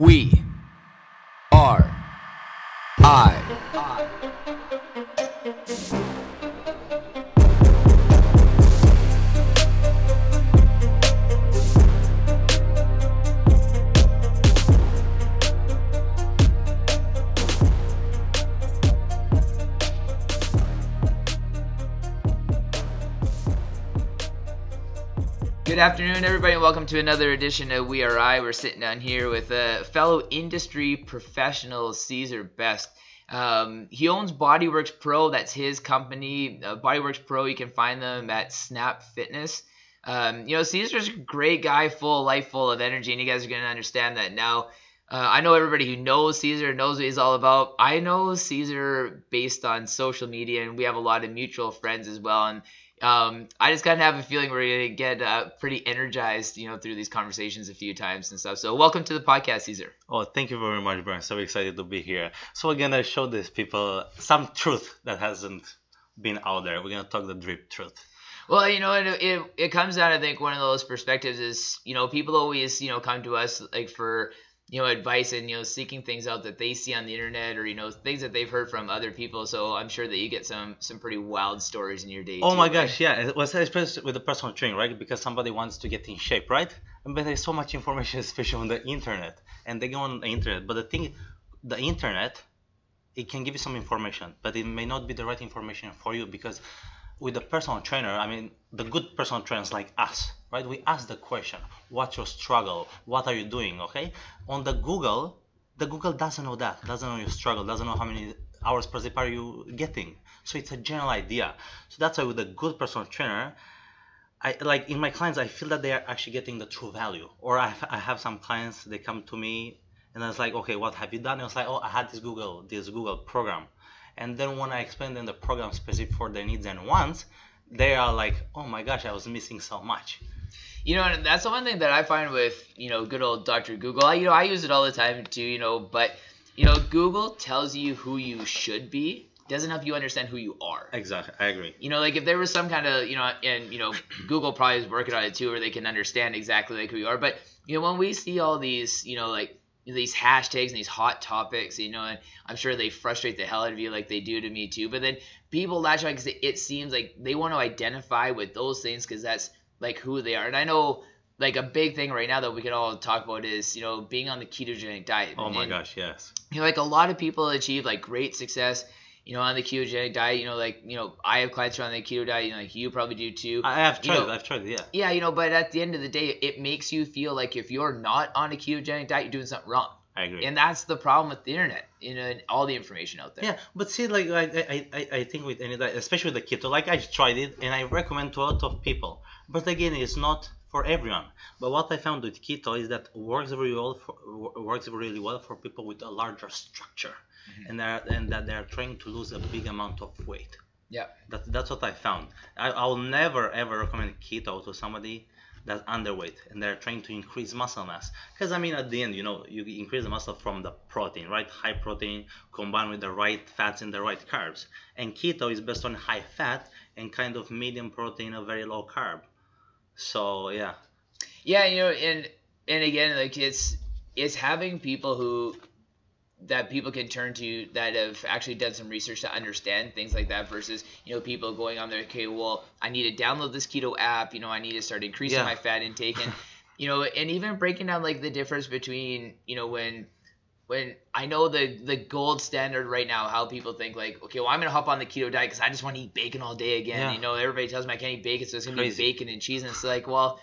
We are I. Good afternoon, everybody, and welcome to another edition of We Are I. We're sitting down here with a fellow industry professional, Caesar Best. Um, he owns Bodyworks Pro. That's his company, uh, Bodyworks Pro. You can find them at Snap Fitness. Um, you know, Caesar's a great guy, full of life, full of energy, and you guys are going to understand that now. Uh, I know everybody who knows Caesar knows what he's all about. I know Caesar based on social media, and we have a lot of mutual friends as well. And um, I just kind of have a feeling we're gonna get uh, pretty energized, you know, through these conversations a few times and stuff. So welcome to the podcast, Caesar. Oh, thank you very much, Brian. So excited to be here. So again, I show these people some truth that hasn't been out there. We're gonna talk the drip truth. Well, you know, it, it it comes down. I think one of those perspectives is, you know, people always, you know, come to us like for you know advice and you know seeking things out that they see on the internet or you know things that they've heard from other people so i'm sure that you get some some pretty wild stories in your day Oh too, my right? gosh, yeah. It was especially with the personal training, right? Because somebody wants to get in shape, right? But there's so much information, especially on the internet, and they go on the internet. But the thing, the internet, it can give you some information, but it may not be the right information for you because with the personal trainer, I mean, the good personal trainers like us, right? We ask the question, what's your struggle? What are you doing? Okay. On the Google, the Google doesn't know that, doesn't know your struggle, doesn't know how many hours per zip are you getting. So it's a general idea. So that's why with a good personal trainer, I like in my clients, I feel that they are actually getting the true value. Or I, I have some clients, they come to me and I was like, okay, what have you done? And I was like, oh, I had this Google, this Google program. And then when I explain them the program specific for their needs and wants, they are like, oh my gosh, I was missing so much. You know, and that's the one thing that I find with you know good old Dr. Google. I, you know, I use it all the time too. You know, but you know, Google tells you who you should be, doesn't help you understand who you are. Exactly, I agree. You know, like if there was some kind of you know, and you know, Google probably is working on it too, where they can understand exactly like who you are. But you know, when we see all these, you know, like these hashtags and these hot topics, you know, and I'm sure they frustrate the hell out of you like they do to me too. But then people latch on because it, it seems like they want to identify with those things because that's like who they are. And I know like a big thing right now that we can all talk about is you know being on the ketogenic diet. Oh my And, gosh, yes. You know, like a lot of people achieve like great success. You know, on the ketogenic diet, you know, like you know, I have clients who are on the keto diet. You know, like you probably do too. I have You tried know- it, I've tried it, yeah. Yeah, you know, but at the end of the day, it makes you feel like if you're not on a ketogenic diet, you're doing something wrong. I agree. And that's the problem with the internet, you know, and all the information out there. Yeah, but see, like I, I, I, I think with any diet, especially with the keto, like I tried it and I recommend to a lot of people. But again, it's not for everyone. But what I found with keto is that works really well for works really well for people with a larger structure, Mm-hmm. and that and that they are trying to lose a big amount of weight. Yeah. That, that's what I found. I, I'll never ever recommend keto to somebody that's underweight and they're trying to increase muscle mass. Because I mean, at the end, you know, you increase the muscle from the protein, right? High protein combined with the right fats and the right carbs. And keto is based on high fat and kind of medium protein, a very low carb. So yeah, Yeah, you know, and and again, like it's it's having people who that people can turn to that have actually done some research to understand things like that versus you know people going on there okay well i need to download this keto app you know i need to start increasing Yeah. my fat intake and you know and even breaking down like the difference between you know when when i know the the gold standard right now how people think like okay well i'm gonna hop on the keto diet because i just want to eat bacon all day again Yeah. you know everybody tells me i can't eat bacon so it's gonna Crazy. be bacon and cheese and it's like well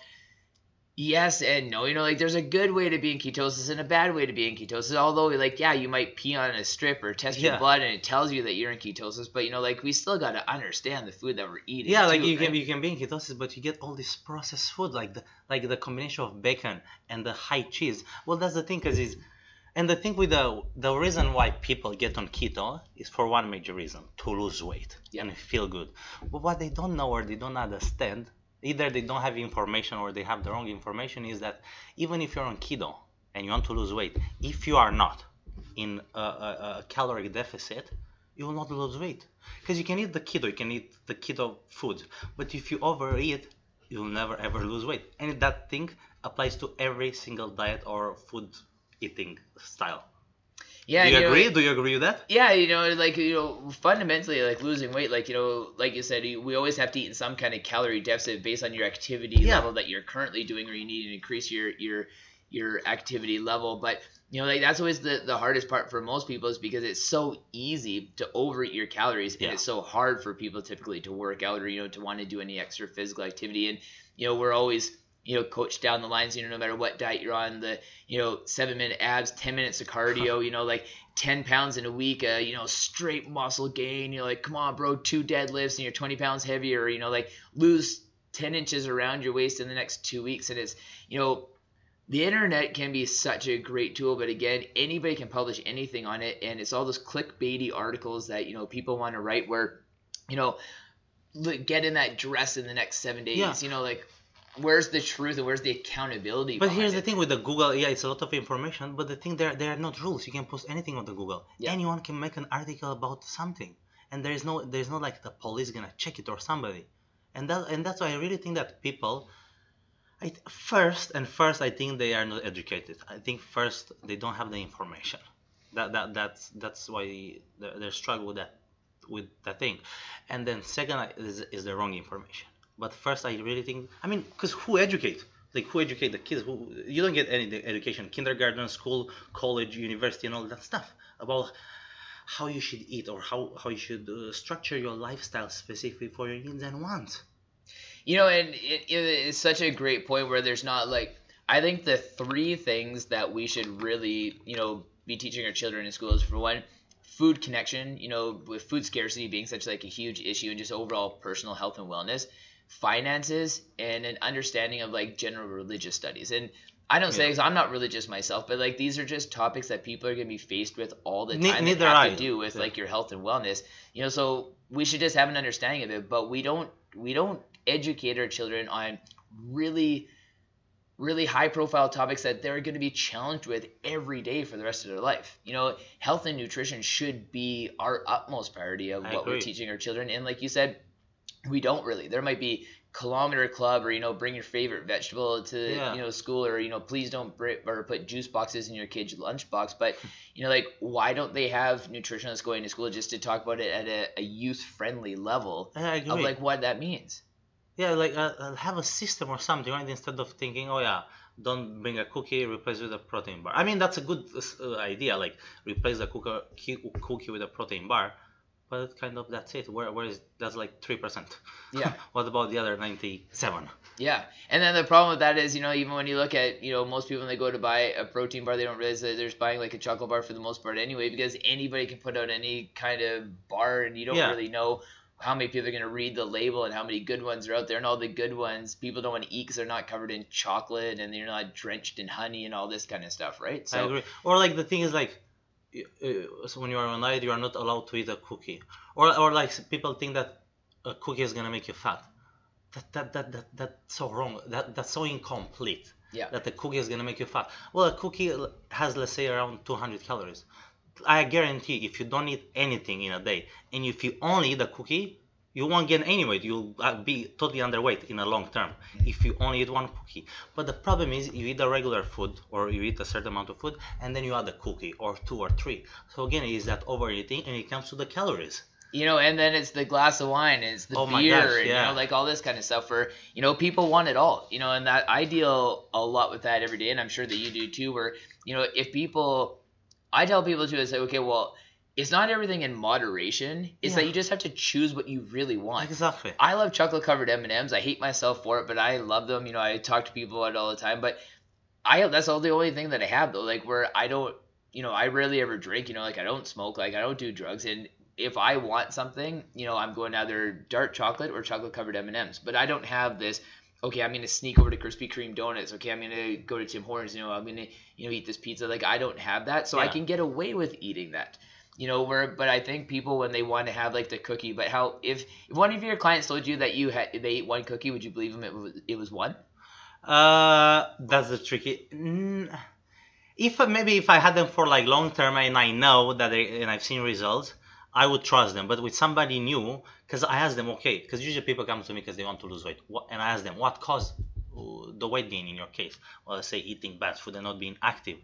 yes and no you know like there's a good way to be in ketosis and a bad way to be in ketosis although like yeah you might pee on a strip or test your blood and it tells you that you're in ketosis but you know like we still got to understand the food that we're eating yeah, like too, you can you can be in ketosis, but you get all this processed food, like the like the combination of bacon and the high cheese. Well, that's the thing, cause is, and the thing with the the reason why people get on keto is for one major reason: to lose weight and feel good. But what they don't know or they don't understand, either they don't have information or they have the wrong information, is that even if you're on keto and you want to lose weight, if you are not in a, a, a caloric deficit, you will not lose weight because you can eat the keto, you can eat the keto food, but if you overeat, you'll never ever lose weight. And that thing applies to every single diet or food eating style. Yeah, Do you you know, agree? Do you agree with that? Yeah, you know, like you know, fundamentally, like losing weight, like you know, like you said, we always have to eat in some kind of calorie deficit based on your activity Yeah. level that you're currently doing, or you need to increase your your your activity level. But you know, like that's always the the hardest part for most people is because it's so easy to overeat your calories, Yeah. and it's so hard for people typically to work out or you know to want to do any extra physical activity. And you know, we're always you know coached down the lines. You know, no matter what diet you're on, the you know seven minute abs, ten minutes of cardio. you know, like 10 pounds in a week, uh, you know, straight muscle gain. You're like, come on, bro, two deadlifts and you're 20 pounds heavier. You know, like lose 10 inches around your waist in the next two weeks. And it's, you know, the internet can be such a great tool, but again, anybody can publish anything on it. And it's all those clickbaity articles that, you know, people want to write where, you know, get in that dress in the next seven days. Yeah. You know, like, where's the truth and where's the accountability? But here's the thing with the Google, yeah, it's a lot of information, but the thing there there are not rules. You can post anything on the Google. Yeah. Anyone can make an article about something, and there is no there's no like the police gonna check it or somebody, and that and that's why I really think that people, I th- first and first I think they are not educated. I think first they don't have the information. That that that's that's why they struggle with that with that thing, and then second is is the wrong information. But first, I really think, I mean, because who educate? Like, who educate the kids? Who, you don't get any education, kindergarten, school, college, university, and all that stuff about how you should eat or how, how you should uh, structure your lifestyle specifically for your needs and wants. You know, and it, it is such a great point where there's not like I think the three things that we should really, you know, be teaching our children in school is for one, food connection. You know, with food scarcity being such like a huge issue and just overall personal health and wellness, finances, and an understanding of like general religious studies. And I don't say because I'm not religious myself, but like these are just topics that people are going to be faced with all the Ne- time. neither that have I. to do with Yeah. like your health and wellness. You know, so we should just have an understanding of it, but we don't we don't educate our children on really really high profile topics that they're going to be challenged with every day for the rest of their life. You know, health and nutrition should be our utmost priority of I what we're teaching our children. And like you said, we don't really. There might be kilometer club or you know bring your favorite vegetable to Yeah. you know school or you know please don't br- or put juice boxes in your kid's lunchbox but you know like why don't they have nutritionists going to school just to talk about it at a, a youth friendly level of like what that means yeah, like uh, uh, have a system or something, right? Instead of thinking, oh yeah, don't bring a cookie, replace with a protein bar. I mean, that's a good uh, idea, like replace the cookie, cookie with a protein bar. But kind of that's it. Where, where is that's like three percent? Yeah. what about the other ninety-seven? Yeah, and then the problem with that is, you know, even when you look at, you know, most people when they go to buy a protein bar, they don't realize that they're just buying like a chocolate bar for the most part anyway, because anybody can put out any kind of bar, and you don't Yeah. really know how many people are going to read the label and how many good ones are out there, and all the good ones people don't want to eat because they're not covered in chocolate and they're not drenched in honey and all this kind of stuff, right? I agree. Or like the thing is like, Uh, so when you are on diet, you are not allowed to eat a cookie. Or or like people think that a cookie is gonna make you fat. That that that, that that's so wrong. That that's so incomplete. Yeah. That the cookie is gonna make you fat. Well, a cookie has let's say around 200 calories. I guarantee if you don't eat anything in a day and if you only eat a cookie, you won't gain any weight. You'll uh, be totally underweight in a long term if you only eat one cookie. But the problem is you eat a regular food or you eat a certain amount of food and then you add a cookie or two or three. So again, is that overeating and it comes to the calories. you know, and then it's the glass of wine, it's the Oh beer, gosh, and you know, like all this kind of stuff. Where you know, people want it all, you know, and that I deal a lot with that every day, and I'm sure that you do too. Where you know, if people, I tell people too, I say, okay, well, it's not everything in moderation. It's that you just have to choose what you really want. Exactly. I love chocolate covered M and M's. I hate myself for it, but I love them. You know, I talk to people about it all the time. But I that's all the only thing that I have though. Like where I don't, you know, I rarely ever drink. You know, like I don't smoke. Like I don't do drugs. And if I want something, you know, I'm going to either dark chocolate or chocolate covered M and M's. But I don't have this. Okay, I'm gonna sneak over to Krispy Kreme donuts. Okay, I'm gonna go to Tim Hortons. You know, I'm gonna you know eat this pizza. Like I don't have that, so I can get away with eating that you know where but i think people when they want to have like the cookie but how if if one of your clients told you that you had they ate one cookie would you believe them it was it was one Uh, that's the tricky. If maybe if I had them for like long term and I know that they, and I've seen results, I would trust them. But with somebody new, because I ask them, okay, because usually people come to me because they want to lose weight, and I ask them what caused uh, the weight gain in your case, or let's say eating bad food and not being active.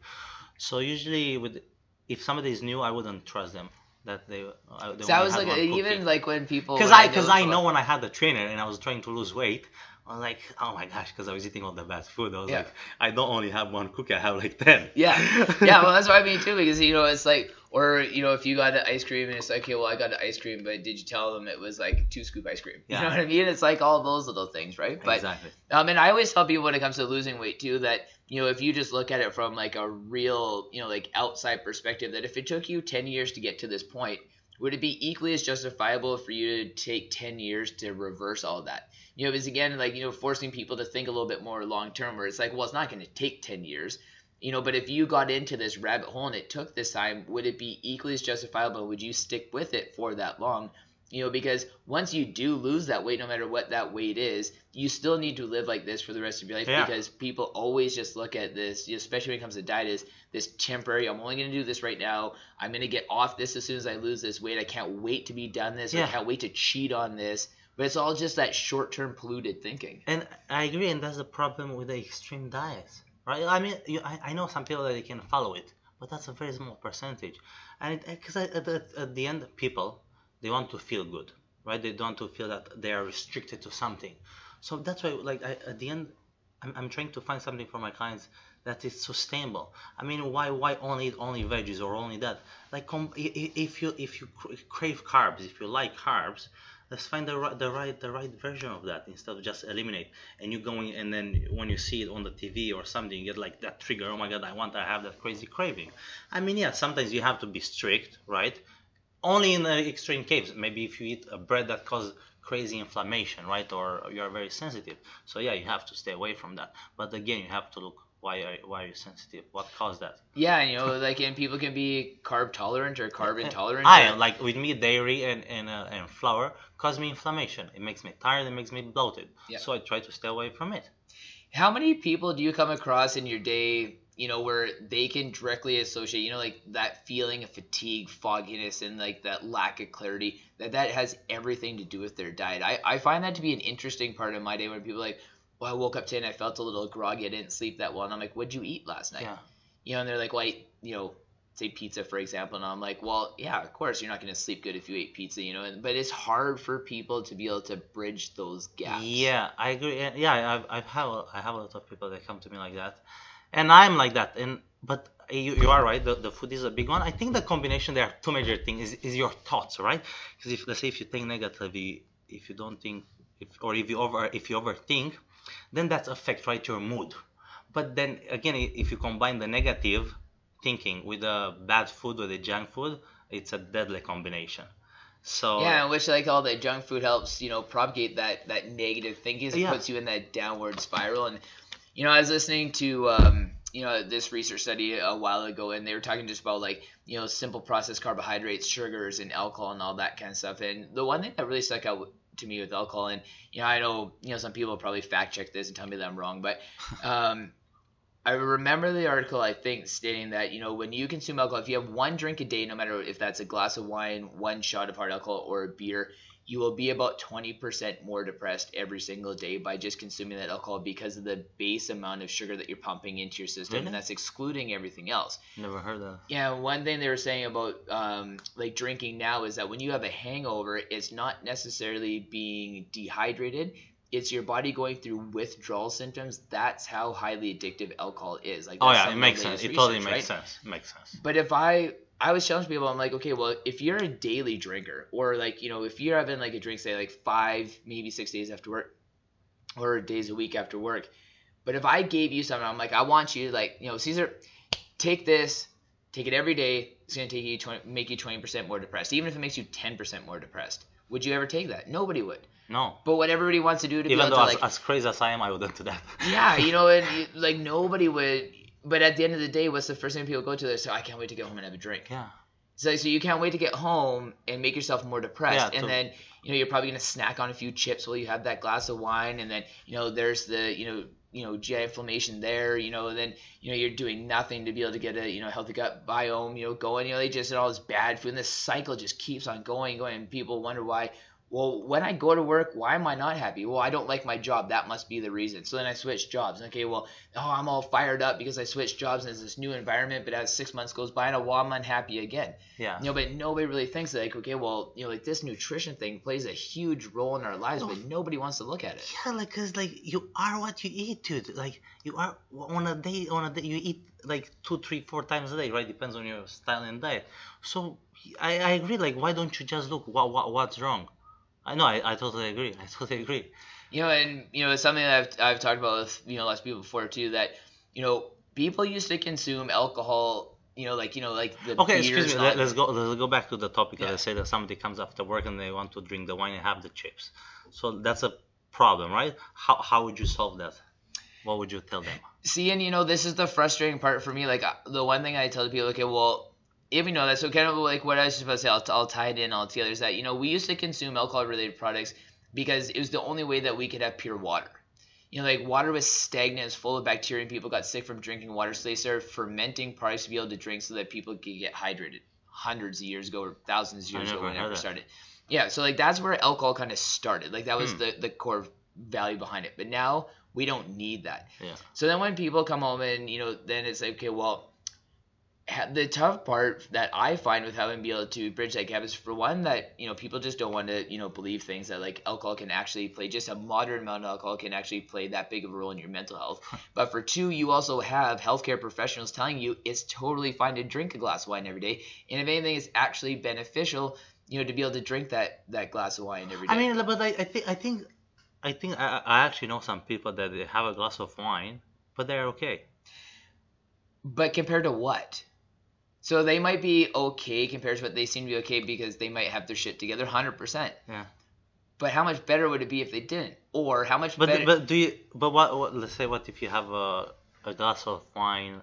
So usually, with if somebody is new, I wouldn't trust them that they. Uh, they So I was like, even cookie. like when people. Because I, because I know when I had the trainer and I was trying to lose weight, I was like, oh my gosh, because I was eating all the bad food. I was Yeah. like, I don't only have one cookie, I have like ten. Yeah, yeah. Well, that's what I mean too, because you know it's like, or you know, if you got the ice cream and it's like, okay, well, I got the ice cream, but did you tell them it was like two scoop ice cream? Yeah. You know what I mean? It's like all those little things, right? But exactly. um, and I always tell people when it comes to losing weight too that you know if you just look at it from like a real you know like outside perspective, that if it took you ten years to get to this point, would it be equally as justifiable for you to take ten years to reverse all that? You know, because again, like you know, forcing people to think a little bit more long term, where it's like, well, it's not going to take ten years. You know, but if you got into this rabbit hole and it took this time, would it be equally as justifiable? Would you stick with it for that long? You know, because once you do lose that weight, no matter what that weight is, you still need to live like this for the rest of your life Yeah. because people always just look at this, especially when it comes to diet, is this temporary. I'm only going to do this right now. I'm going to get off this as soon as I lose this weight. I can't wait to be done this. I can't wait to cheat on this. But it's all just that short term polluted thinking. And I agree, and that's the problem with the extreme diets, right? I mean, you, I, I know some people that they can follow it, but that's a very small percentage. And because at, the at the end, people they want to feel good, right? They don't want to feel that they are restricted to something. So that's why, like, I, at the end, I'm, I'm trying to find something for my clients that is sustainable. I mean, why why only only veggies or only that? Like, com- i- i- if you if you crave carbs, if you like carbs, let's find the right the right the right version of that instead of just eliminate. And you going and then when you see it on the TV or something, you get like that trigger. Oh my God, I want to have that crazy craving. I mean, yeah, sometimes you have to be strict, right? Only in the extreme cases. Maybe if you eat a bread that causes crazy inflammation, right? Or you are very sensitive. So yeah, you have to stay away from that. But again, you have to look why are, why are you sensitive? What caused that? Yeah, and, you know, like, and people can be carb tolerant or carb intolerant. I or- like with me, dairy and and, uh, and flour cause me inflammation. It makes me tired. It makes me bloated. Yeah. So I try to stay away from it. How many people do you come across in your day, you know, where they can directly associate, you know, like that feeling of fatigue, fogginess, and like that lack of clarity, that that has everything to do with their diet? I, I find that to be an interesting part of my day when people are like, well, I woke up today and I felt a little groggy. I didn't sleep that well. And I'm like, what'd you eat last night? Yeah. You know, and they're like, well, I, you know, say pizza, for example. And I'm like, well, yeah, of course, you're not going to sleep good if you ate pizza, you know, and, but it's hard for people to be able to bridge those gaps. Yeah, I agree. Yeah, I've I've have a, I have a lot of people that come to me like that, and I'm like that. And but you, you are right. The, the food is a big one. I think the combination there are two major things. Is, is your thoughts, right? Because if let's say if you think negatively, if you don't think, if or if you over if you overthink, then that affects right your mood. But then again, if you combine the negative thinking with the bad food or the junk food, it's a deadly combination. So Yeah, which like all the junk food helps, you know, propagate that that negative thinking. It Yeah. puts you in that downward spiral. And you know, I was listening to um, you know this research study a while ago, and they were talking just about like you know simple processed carbohydrates, sugars, and alcohol, and all that kind of stuff. And the one thing that really stuck out to me with alcohol, and you know, I know you know some people probably fact check this and tell me that I'm wrong, but um, I remember the article, I think, stating that, you know, when you consume alcohol, if you have one drink a day, no matter if that's a glass of wine, one shot of hard alcohol, or a beer, you will be about 20% more depressed every single day by just consuming that alcohol because of the base amount of sugar that you're pumping into your system. Really? And that's excluding everything else. never heard that. Yeah, one thing they were saying about um, like drinking now is that when you have a hangover, it's not necessarily being dehydrated. It's your body going through withdrawal symptoms. That's how highly addictive alcohol is. Like, Oh yeah, it makes sense. latest It totally makes right? sense. It makes sense. But if I I was telling people, I'm like, okay, well, if you're a daily drinker, or like, you know, if you're having like a drink, say like five, maybe six days after work, or days a week after work, but if I gave you something, I'm like, I want you to like, you know, Caesar, take this, take it every day. It's gonna take you 20, make you 20% more depressed, even if it makes you 10% more depressed. Would you ever take that? Nobody would. No. But what everybody wants to do to be Even though to as, like, as crazy as I am, I wouldn't do that. yeah, you know, and like nobody would. But at the end of the day, what's the first thing people go to? They say, I can't wait to get home and have a drink. yeah. So, so you can't wait to get home and make yourself more depressed, Yeah, and to- then you know you're probably gonna snack on a few chips while you have that glass of wine, and then you know there's the you know you know GI inflammation there, you know, and then you know you're doing nothing to be able to get a you know healthy gut biome, you know, going, you know, they just eat all this bad food, and this cycle just keeps on going, going, and people wonder why well, when I go to work, why am I not happy? Well, I don't like my job. That must be the reason. So then I switch jobs. Okay, well, oh, I'm all fired up because I switched jobs and it's this new environment. But as six months goes by, and well, I'm unhappy again. Yeah. You know, but nobody really thinks like, okay, well, you know, like this nutrition thing plays a huge role in our lives, but nobody wants to look at it. Yeah, like, cause like you are what you eat, dude. Like you are on a day, on a day you eat like two, three, four times a day, right? Depends on your style and diet. So I, I agree. Like, why don't you just look what, what what's wrong? I know, I, I totally agree. I totally agree. You know, and you know, it's something that I've I've talked about with you know lots of people before too. That you know, people used to consume alcohol. You know, like you know, like the Okay, excuse me. Let, us go. Let's go back to the topic. Yeah. Let's say that somebody comes after work and they want to drink the wine and have the chips. So that's a problem, right? How how would you solve that? What would you tell them? See, and you know, this is the frustrating part for me. Like uh, the one thing I tell people, okay, well, if you know that, so kind of like what I was supposed to say, I'll, I'll tie it in all together. Is that you know we used to consume alcohol-related products because it was the only way that we could have pure water. You know, like water was stagnant, it's full of bacteria, and people got sick from drinking water, so they started fermenting products to be able to drink so that people could get hydrated. Hundreds of years ago, or thousands of years ago, when it ever started. Yeah, so like that's where alcohol kind of started. Like that was Hmm. the the core value behind it. But now we don't need that. Yeah. So then when people come home and you know, then it's like, okay, well, the tough part that I find with having to be able to bridge that gap is for one that you know people just don't want to you know believe things that like alcohol can actually play just a moderate amount of alcohol can actually play that big of a role in your mental health. but for two, you also have healthcare professionals telling you it's totally fine to drink a glass of wine every day, and if anything, it's actually beneficial. You know, to be able to drink that that glass of wine every day. I mean, but I, I think I think I think I, I actually know some people that they have a glass of wine, but they're okay. But compared to what? So they might be okay compared to what they seem to be okay because they might have their shit together 100%. Yeah. But how much better would it be if they didn't? Or how much But better? but do you? But what, what? Let's say what if you have a a glass of wine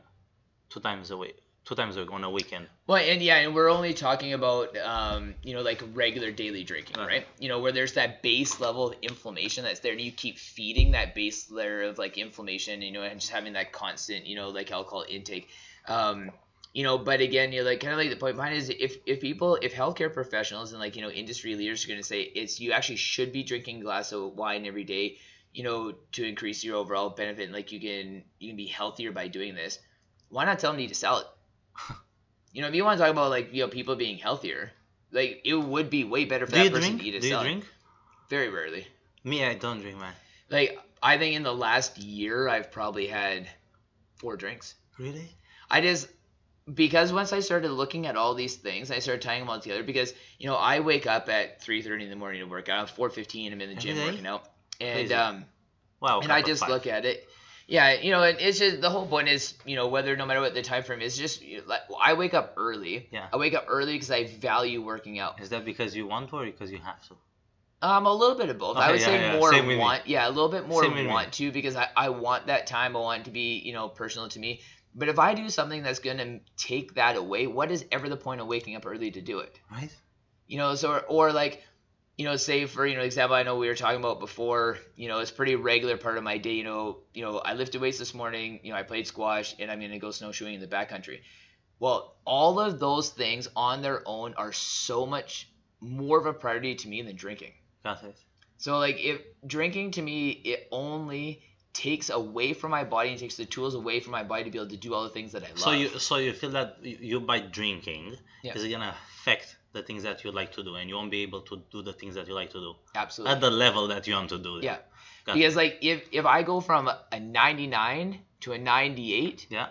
two times a week, two times a week on a weekend. well, and yeah, and we're only talking about, um, you know, like regular daily drinking, Uh-huh. right? You know, where there's that base level of inflammation that's there, and you keep feeding that base layer of like inflammation, you know, and just having that constant, you know, like alcohol intake. Um, you know, but again, you're like kind of like the point behind is if if people, if healthcare professionals and like you know industry leaders are going to say it's you actually should be drinking a glass of wine every day, you know, to increase your overall benefit, and like you can you can be healthier by doing this. Why not tell them to sell it? You know, if you want to talk about like you know people being healthier, like it would be way better for Do that person drink? to eat a Do you salad. drink? Very rarely. Me, I don't drink, man. Like I think in the last year, I've probably had four drinks. Really? I just because once I started looking at all these things, I started tying them all together. Because you know, I wake up at three thirty in the morning to work out. Four fifteen, I'm in the Every gym day? working out, and um, Wow. and I just look at it. Yeah, you know, and it's just the whole point is, you know, whether no matter what the time frame is, just you know, like I wake up early. Yeah. I wake up early because I value working out. Is that because you want to or because you have to? Um, a little bit of both. I would yeah, say yeah, more same want. Yeah, a little bit more Same want to because I, I want that time. I want it to be you know personal to me. But if I do something that's gonna take that away, what is ever the point of waking up early to do it? Right? You know, so or, or like, you know, say for you know example, I know we were talking about before. You know, it's pretty regular part of my day. You know, you know, I lifted weights this morning. You know, I played squash, and I'm gonna go snowshoeing in the backcountry. Well, all of those things on their own are so much more of a priority to me than drinking. Got it. So like if drinking to me it only takes away from my body and takes the tools away from my body to be able to do all the things that I love. So you so you feel that you, by drinking Yeah. is gonna affect the things that you like to do, and you won't be able to do the things that you like to do absolutely at the level that you want to do. it. yeah. Got Because like if if I go from a 99 to a 98 Yeah.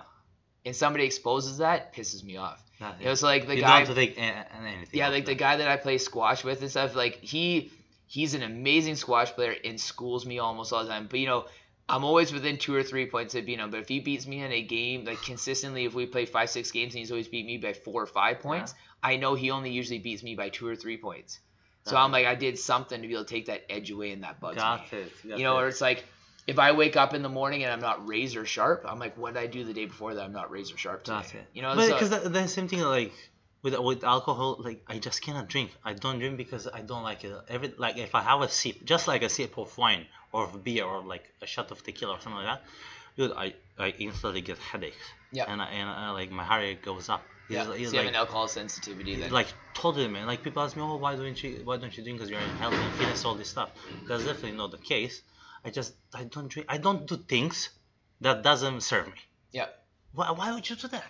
and somebody exposes that, pisses me off. Got it. So like the you guy don't have to take a- a- anything. Yeah, like the guy that I play squash with and stuff, like he he's an amazing squash player and schools me almost all the time. But you know, I'm always within two or three points of beating him. But if he beats me in a game, like consistently, if we play five, six games and he's always beat me by four or five points, I know he only usually beats me by two or three points. So Got I'm like, I did something to be able to take that edge away, and that bugs Got me. it. got You know, it. or it's like if I wake up in the morning and I'm not razor sharp, I'm like, what did I do the day before that I'm not razor sharp today? Got it. You know, but so- because the, the same thing like with with alcohol, like I just cannot drink. I don't drink because I don't like it. Every like if I have a sip, just like a sip of wine or of beer or like a shot of tequila or something like that, dude, I I instantly get headaches. Yeah. and I, and I, like my heart rate goes up. It's, Yeah. So it's you have like, an alcohol sensitivity then. like totally man. Like people ask me, oh, why don't you why don't you drink? Because you're in health and fitness, all this stuff. That's definitely not the case. I just I don't drink. I don't do things that doesn't serve me. yeah. Why, why would you do that?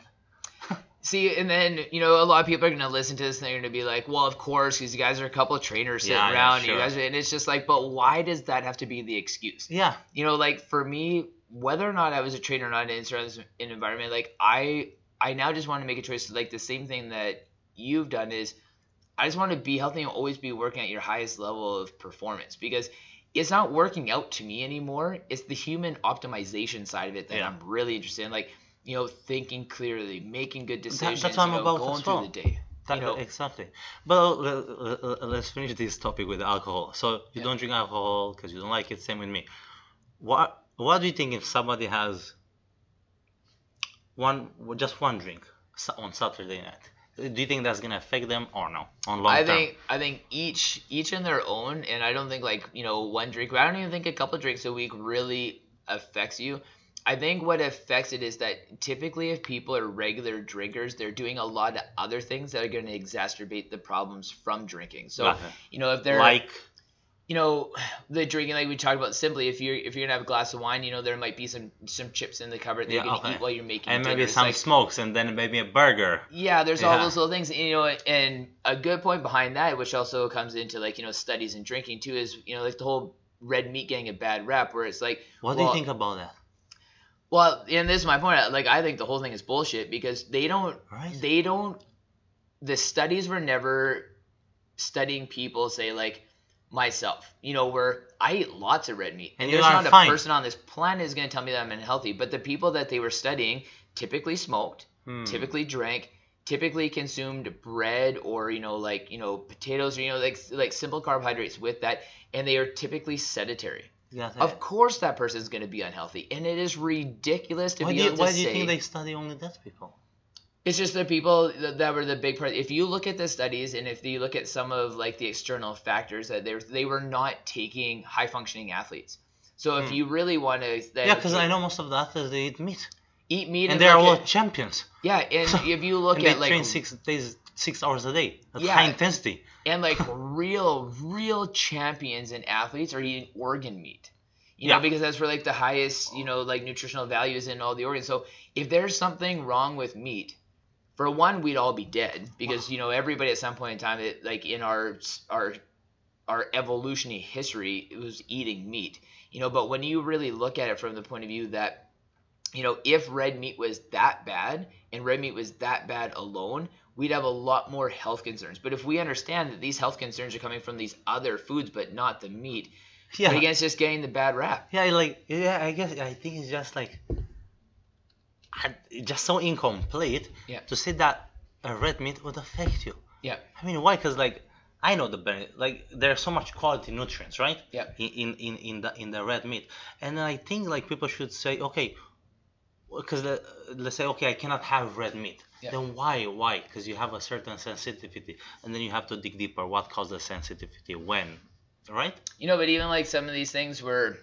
See, and then you know a lot of people are gonna listen to this and they're gonna be like, "Well, of course, because you guys are a couple of trainers sitting Yeah, yeah, around, and you guys," are, and it's just like, but why does that have to be the excuse? Yeah, You know, like for me, whether or not I was a trainer or not in an environment, like I, I now just want to make a choice. Like the same thing that you've done is, I just want to be healthy and always be working at your highest level of performance because it's not working out to me anymore. It's the human optimization side of it that Yeah. I'm really interested in. Like, you know, thinking clearly, making good decisions, that's what I'm you know, about going through well. the day. that, you know, exactly. But uh, let, let, let's finish this topic with alcohol. So you Yeah. don't drink alcohol because you don't like it. Same with me. What What do you think if somebody has one just one drink on Saturday night? Do you think that's gonna affect them or no on long I term? think I think each each in their own, and I don't think like you know one drink. I don't even think a couple drinks a week really affects you. I think what affects it is that typically if people are regular drinkers, they're doing a lot of other things that are going to exacerbate the problems from drinking. So Okay. you know if they're like you know the drinking like we talked about simply if you're if you're gonna have a glass of wine you know there might be some some chips in the cupboard that Yeah, you're gonna okay. eat while you're making and maybe some like- smokes and then maybe a burger. yeah, there's all those little things, you know, and a good point behind that, which also comes into like you know studies and drinking too, is you know like the whole red meat getting a bad rap, where it's like, What do you think about that? Well, and this is my point. Like I think the whole thing is bullshit because they don't, Right. they don't, the studies were never studying people say like myself, you know, where I eat lots of red meat, And and, there's not fine. a person on this planet is going to tell me that I'm unhealthy. But the people that they were studying typically smoked, Hmm. typically drank typically consumed bread or you know like you know potatoes or you know like like simple carbohydrates with that and they are typically sedentary of course that person is going to be unhealthy and it is ridiculous to why be do you, able to why do you say think they study only that people? it's just the people that, that were the big part if you look at the studies and if you look at some of like the external factors that they they were not taking high functioning athletes so if Hmm. you really want to Yeah, because I know most of the athletes they eat meat, eat meat and and, they're all at- champions. yeah and if you look at like train six days, six hours a day at Yeah. high intensity. and like real real champions and athletes are eating organ meat you Yeah. know because that's where like the highest you know like nutritional values in all the organs so if there's something wrong with meat for one we'd all be dead because you know everybody at some point in time it, like in our our our evolutionary history it was eating meat you know but when you really look at it from the point of view that you know if red meat was that bad and red meat was that bad alone we'd have a lot more health concerns but if we understand that these health concerns are coming from these other foods but not the meat Yeah, but again it's just getting the bad rap yeah, like yeah. I guess I think it's just like just so incomplete Yeah. to say that a red meat would affect you. yeah I mean, why? Because like I know the benefit. Like there's so much quality nutrients, right? Yeah. In in in, in the in the red meat, and I think like people should say, okay, because uh, let's say, okay, I cannot have red meat. Yeah. Then why? Why? Because you have a certain sensitivity, and then you have to dig deeper. What caused the sensitivity? When? Right? you know but even like some of these things were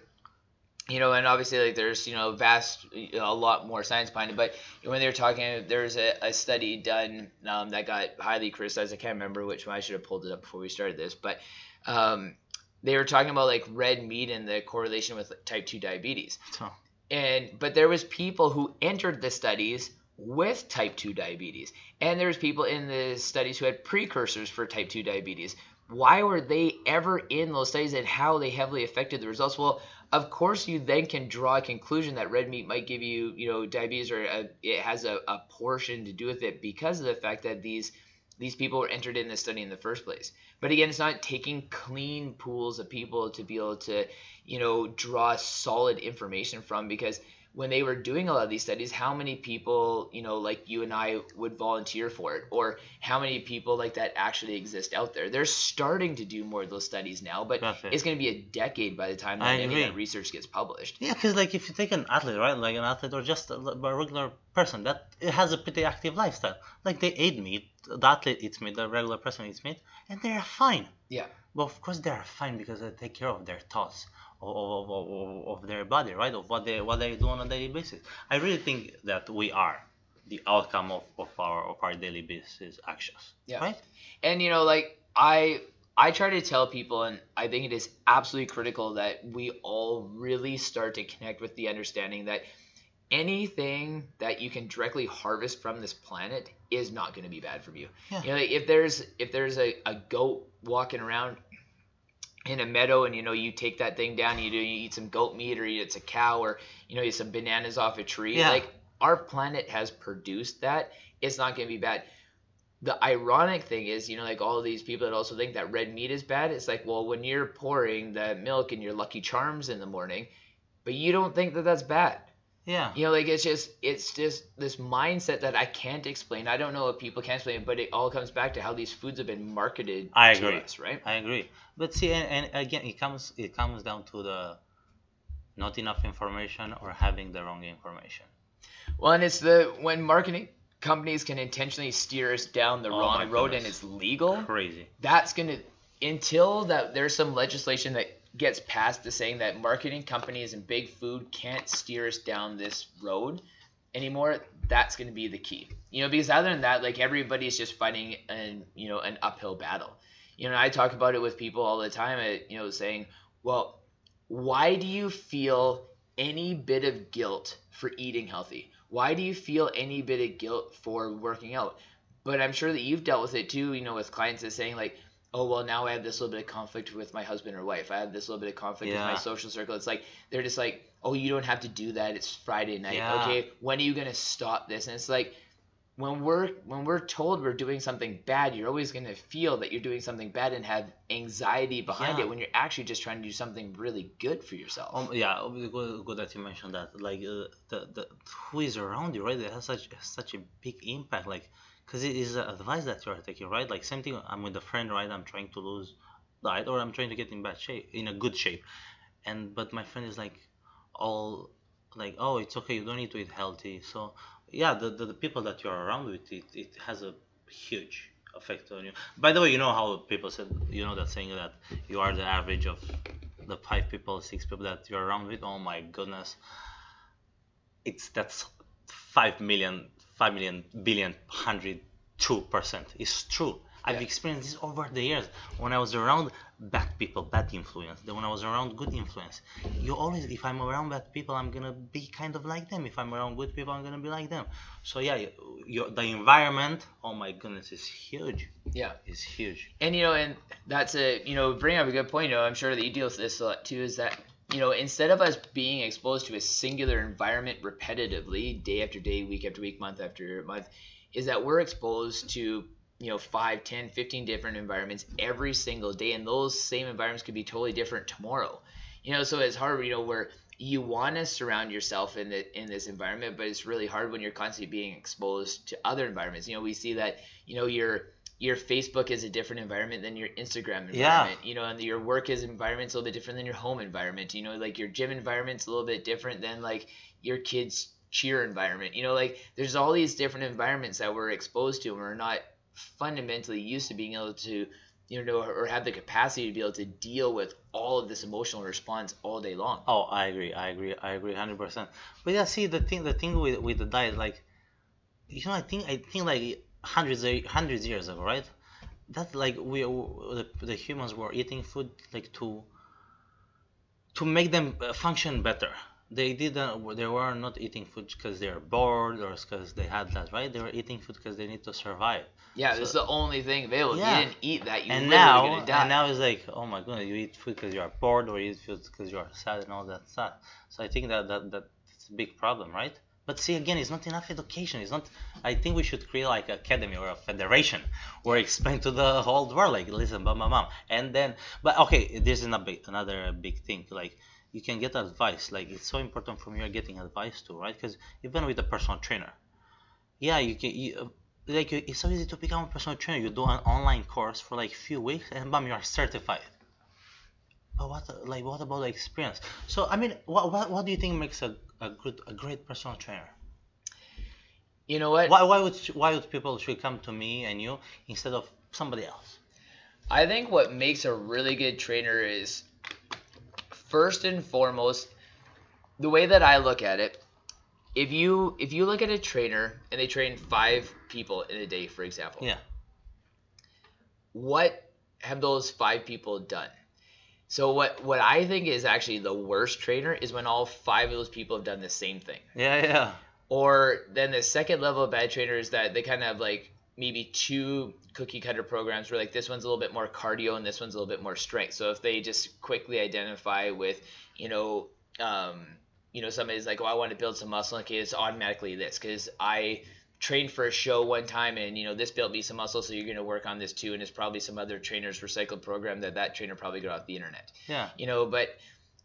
you know and obviously like there's you know vast a lot more science behind it but when they were talking there's a, a study done um, that got highly criticized i can't remember which one i should have pulled it up before we started this but um, they were talking about like red meat and the correlation with type 2 diabetes So and but there was people who entered the studies with type 2 diabetes. And there's people in the studies who had precursors for type 2 diabetes. Why were they ever in those studies and how they heavily affected the results? Well of course you then can draw a conclusion that red meat might give you you know diabetes or a, it has a, a portion to do with it because of the fact that these these people were entered in the study in the first place. But again, it's not taking clean pools of people to be able to, you know, draw solid information from because when they were doing a lot of these studies, how many people, you know, like you and I would volunteer for it, or how many people like that actually exist out there? They're starting to do more of those studies now, but it. it's going to be a decade by the time that I any of that research gets published. Yeah, because like if you take an athlete, right, like an athlete or just a, a regular person that has a pretty active lifestyle, like they eat meat, the athlete eats meat, the regular person eats meat, and they are fine. Yeah. Well, of course they are fine because they take care of their thoughts, of, of, of, of their body, right? Of what they what they do on a daily basis. I really think that we are the outcome of, of our of our daily basis actions. Yeah. Right? And you know, like I I try to tell people and I think it is absolutely critical that we all really start to connect with the understanding that anything that you can directly harvest from this planet is not going to be bad for you. Yeah. You know, if there's if there's a, a goat walking around in a meadow and you know you take that thing down you do you eat some goat meat or it's a cow or you know you eat some bananas off a tree Yeah. like our planet has produced that it's not going to be bad the ironic thing is you know like all these people that also think that red meat is bad it's like well when you're pouring the milk in your lucky charms in the morning but you don't think that that's bad Yeah. you know like it's just it's just this mindset that i can't explain i don't know if people can explain it but it all comes back to how these foods have been marketed I to agree. us right I agree. But see, and, and again, it comes it comes down to the not enough information or having the wrong information. Well, and it's the when marketing companies can intentionally steer us down the Oh wrong road and it's legal. Crazy. That's gonna until that there's some legislation that gets passed to saying that marketing companies and big food can't steer us down this road anymore. That's gonna be the key. You know, because other than that, like everybody's just fighting an you know an uphill battle. You know, I talk about it with people all the time. uh, You know, saying, well, why do you feel any bit of guilt for eating healthy? Why do you feel any bit of guilt for working out? But I'm sure that you've dealt with it too, you know, with clients that saying like, oh well now I have this little bit of conflict with my husband or wife. I have this little bit of conflict with my social circle. It's like they're just like, oh you don't have to do that. It's Friday night. Yeah. Okay, when are you gonna stop this? And it's like when we're when we're told we're doing something bad, you're always gonna feel that you're doing something bad and have anxiety behind Yeah. it when you're actually just trying to do something really good for yourself. Um, yeah, good, good that you mentioned that. Like uh, the, the who is around you, right? It has such such a big impact. Like, cause it is uh, advice that you are taking, right? Like same thing. I'm with a friend, right? I'm trying to lose diet, or I'm trying to get in bad shape, in a good shape, and but my friend is like, all like, oh, it's okay. You don't need to eat healthy. So yeah, the the, the people that you're around with, it it has a huge effect on you. By the way, you know how people said, you know that saying that you are the average of the five people, six people that you're around with. Oh my goodness, it's that's five million, five million, billion, hundred two percent. It's true. I've Yeah. experienced this over the years. When I was around bad people, bad influence. Then when I was around good influence, you always, if I'm around bad people, I'm gonna be kind of like them. If I'm around good people, I'm gonna be like them. So yeah, you, you, the environment. Oh my goodness, is huge. Yeah. It's huge. And you know, and that's a you know, bring up a good point. You know, I'm sure that you deal with this a lot too. Is that you know, instead of us being exposed to a singular environment repetitively, day after day, week after week, month after month, is that we're exposed to you know 5 10 15 different environments every single day and those same environments could be totally different tomorrow you know so it's hard you know where you want to surround yourself in the in this environment but it's really hard when you're constantly being exposed to other environments you know we see that you know your your Facebook is a different environment than your Instagram environment. Yeah. You know, and your work is environment's a little bit different than your home environment. You know, like your gym environment's a little bit different than like your kids' cheer environment. You know, like there's all these different environments that we're exposed to and we're not fundamentally used to being able to you know or have the capacity to be able to deal with all of this emotional response all day long. Oh, I agree. I agree. I agree, hundred percent. But yeah, see the thing, the thing with with the diet, like, you know, I think I think like hundreds of- hundreds years ago, right? that's like we the, the humans were eating food like to to make them function better. They didn't. They were not eating food because they're bored or because they had that, right? They were eating food because they need to survive. Yeah, So- this is the only thing available. Yeah. You didn't eat that, you and now and now it's like oh my goodness you eat food because you are bored or you eat food because you are sad and all that stuff. So i think that, that that's a big problem right? But see again it's not enough education. It's not i think we should create like an academy or a federation where explain to the whole world like listen blah blah blah and then but okay this is another big, another big thing. Like you can get advice. Like it's so important from you are getting advice too right? Because even with a personal trainer yeah you can you, like it's so easy to become a personal trainer you do an online course for like few weeks and bam you are certified. But what like what about the experience? So i mean what what, what do you think makes a, a good a great personal trainer? You know what? why, why would why would people should come to me and you instead of somebody else? I think what makes a really good trainer is first and foremost, the way that I look at it, if you if you look at a trainer and they train five people in a day, for example, Yeah. what have those five people done? So what what I think is actually the worst trainer is when all five of those people have done the same thing. Yeah, yeah. Or then the second level of bad trainer is that they kind of have like maybe two cookie cutter programs where like this one's a little bit more cardio and this one's a little bit more strength. So if they just quickly identify with, you know, um, you know, somebody's like, oh, I want to build some muscle. Okay, it's automatically this because I trained for a show one time and you know this built me some muscle so you're going to work on this too and it's probably some other trainer's recycled program that that trainer probably got off the internet Yeah. you know but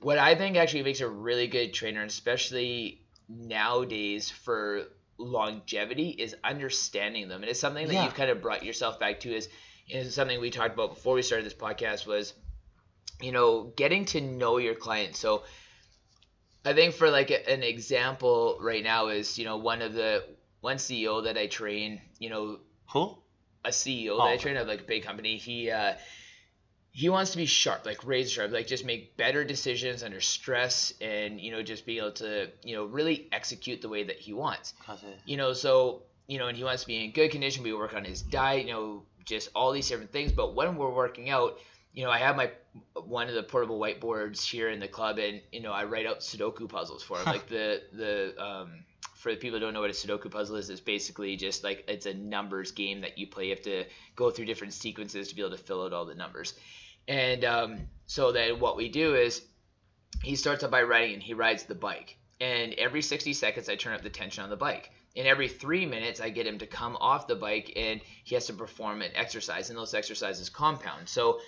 what i think actually makes a really good trainer and especially nowadays for longevity is understanding them and it's something that Yeah. you've kind of brought yourself back to is is something we talked about before we started this podcast was you know getting to know your client so i think for like an example right now is you know one of the one ceo that i train you know Who? a CEO Oh, that I okay. train at like a big company. He uh, he wants to be sharp, like razor sharp, like just make better decisions under stress, and you know just be able to you know really execute the way that he wants. It, You know, so you know, and he wants to be in good condition. We work on his diet, you know, just all these different things. But when we're working out, you know, I have my one of the portable whiteboards here in the club, and you know, I write out Sudoku puzzles for him. like the the um, for the people who don't know what a Sudoku puzzle is, it's basically just like it's a numbers game that you play. You have to go through different sequences to be able to fill out all the numbers. And um, so then what we do is he starts out by riding and he rides the bike. And every 60 seconds, I turn up the tension on the bike. And every three minutes, I get him to come off the bike and he has to perform an exercise. And those exercises compound. So,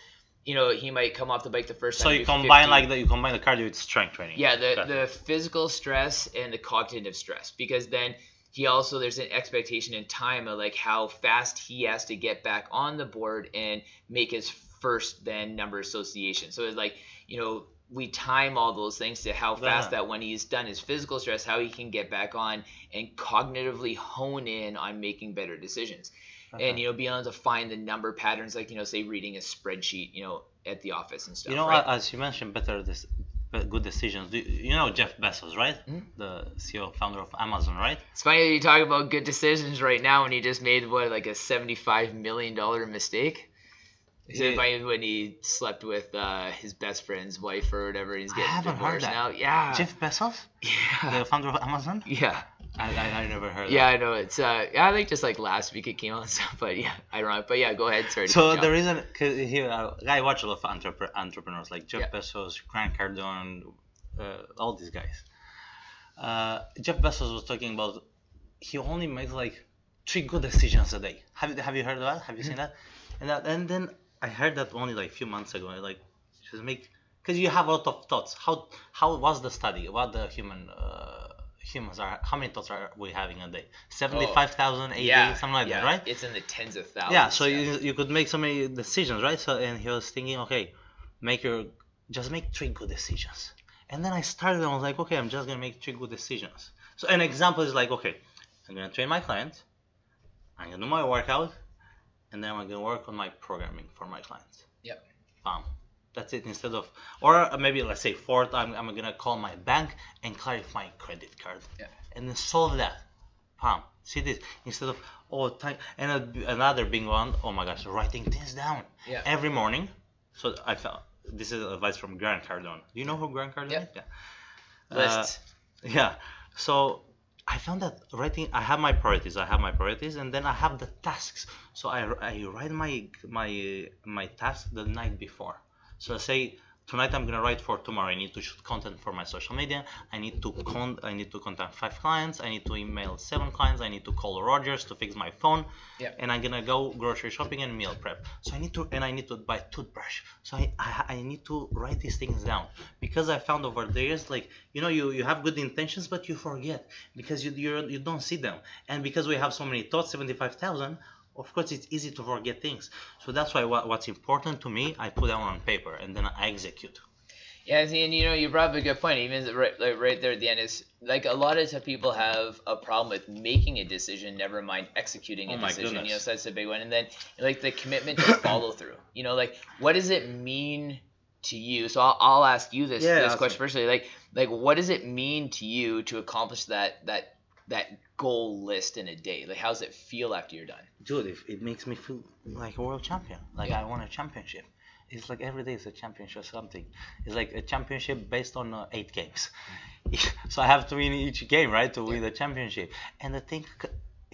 you know, he might come off the bike the first time. so you combine 50 like the you combine the cardio with strength training. yeah, the the physical stress and the cognitive stress because then he also there's an expectation in time of like how fast he has to get back on the board and make his first then number association. So it's like, you know, we time all those things to how fast Yeah. that when he's done his physical stress, how he can get back on and cognitively hone in on making better decisions. Uh-huh. And you know, be able to find the number patterns like, you know, say reading a spreadsheet, you know, at the office and stuff. You know, right? as you mentioned, better this, good decisions. Do you, you know Jeff Bezos, right? Mhm. The CEO founder of Amazon, right? It's funny that you talk about good decisions right now when he just made what like a seventy-five million dollar mistake. Is it Yeah. funny when he slept with uh, his best friend's wife or whatever? He's I getting haven't heard that. now. Yeah, Jeff Bezos, yeah, the founder of Amazon. yeah, I, I, I never heard. yeah. I know it's. Uh, yeah, I think just like last week it came out and stuff. But yeah, ironic. But yeah, go ahead. Sorry. So the reason, cause here uh, I watch a lot of entrepre- entrepreneurs like Jeff Yeah. Bezos, Grant Cardone, uh, all these guys. Uh, Jeff Bezos was talking about he only makes like three good decisions a day. Have you have you heard of that? Have you seen that? And that and then I heard that only like a few months ago. Like just make because you have a lot of thoughts. How how was the study? What the human uh, humans are? How many thoughts are we having a day? Oh, Seventy five thousand, eighty, yeah, something like yeah, that, right? It's in the tens of thousands. yeah so you, you could make so many decisions right so and he was thinking okay make your just make three good decisions and then i started and i was like okay i'm just gonna make three good decisions so an example is like okay i'm gonna train my client i'm gonna do my workout and then i'm gonna work on my programming for my clients Yep. bam that's it instead of or maybe let's say fourth i'm, I'm gonna call my bank and clarify my credit card. Yeah. and then solve that. Pam, see this? Instead of oh time and another big one oh my gosh writing things down. Yeah. every morning so i found this is advice from grant cardone. Do you know who grant cardone Yeah. is? Yeah. List. Uh, yeah. So i found that writing i have my priorities i have my priorities and then i have the tasks. So i, I write my my my task the night before so I say tonight i'm gonna write for tomorrow. I need to shoot content for my social media. I need to con i need to contact five clients. I need to email seven clients. I need to call rogers to fix my phone. Yep. and i'm gonna go grocery shopping and meal prep. So i need to and i need to buy toothbrush. So i i, I need to write these things down. Because i found over the years like you know you you have good intentions but you forget. Because you you you don't see them. And because we have so many thoughts 75000 of course it's easy to forget things so that's why what, what's important to me i put down on paper and then i execute Yeah, see, and you know, you brought up a good point. Even right, like right there at the end is like a lot of people have a problem with making a decision, never mind executing a Oh decision. You know, so that's a big one. And then like the commitment to follow through. You know, like what does it mean to you. So I'll, I'll ask you this Yeah, this question personally. Like like what does it mean to you to accomplish that that that goal list in a day? Like how does it feel after you're done? dude, it, it makes me feel like a world champion. Like Yeah. I won a championship. It's like every day is a championship or something. It's like a championship based on uh, eight games. so I have to win each game, right, to win the championship. And I think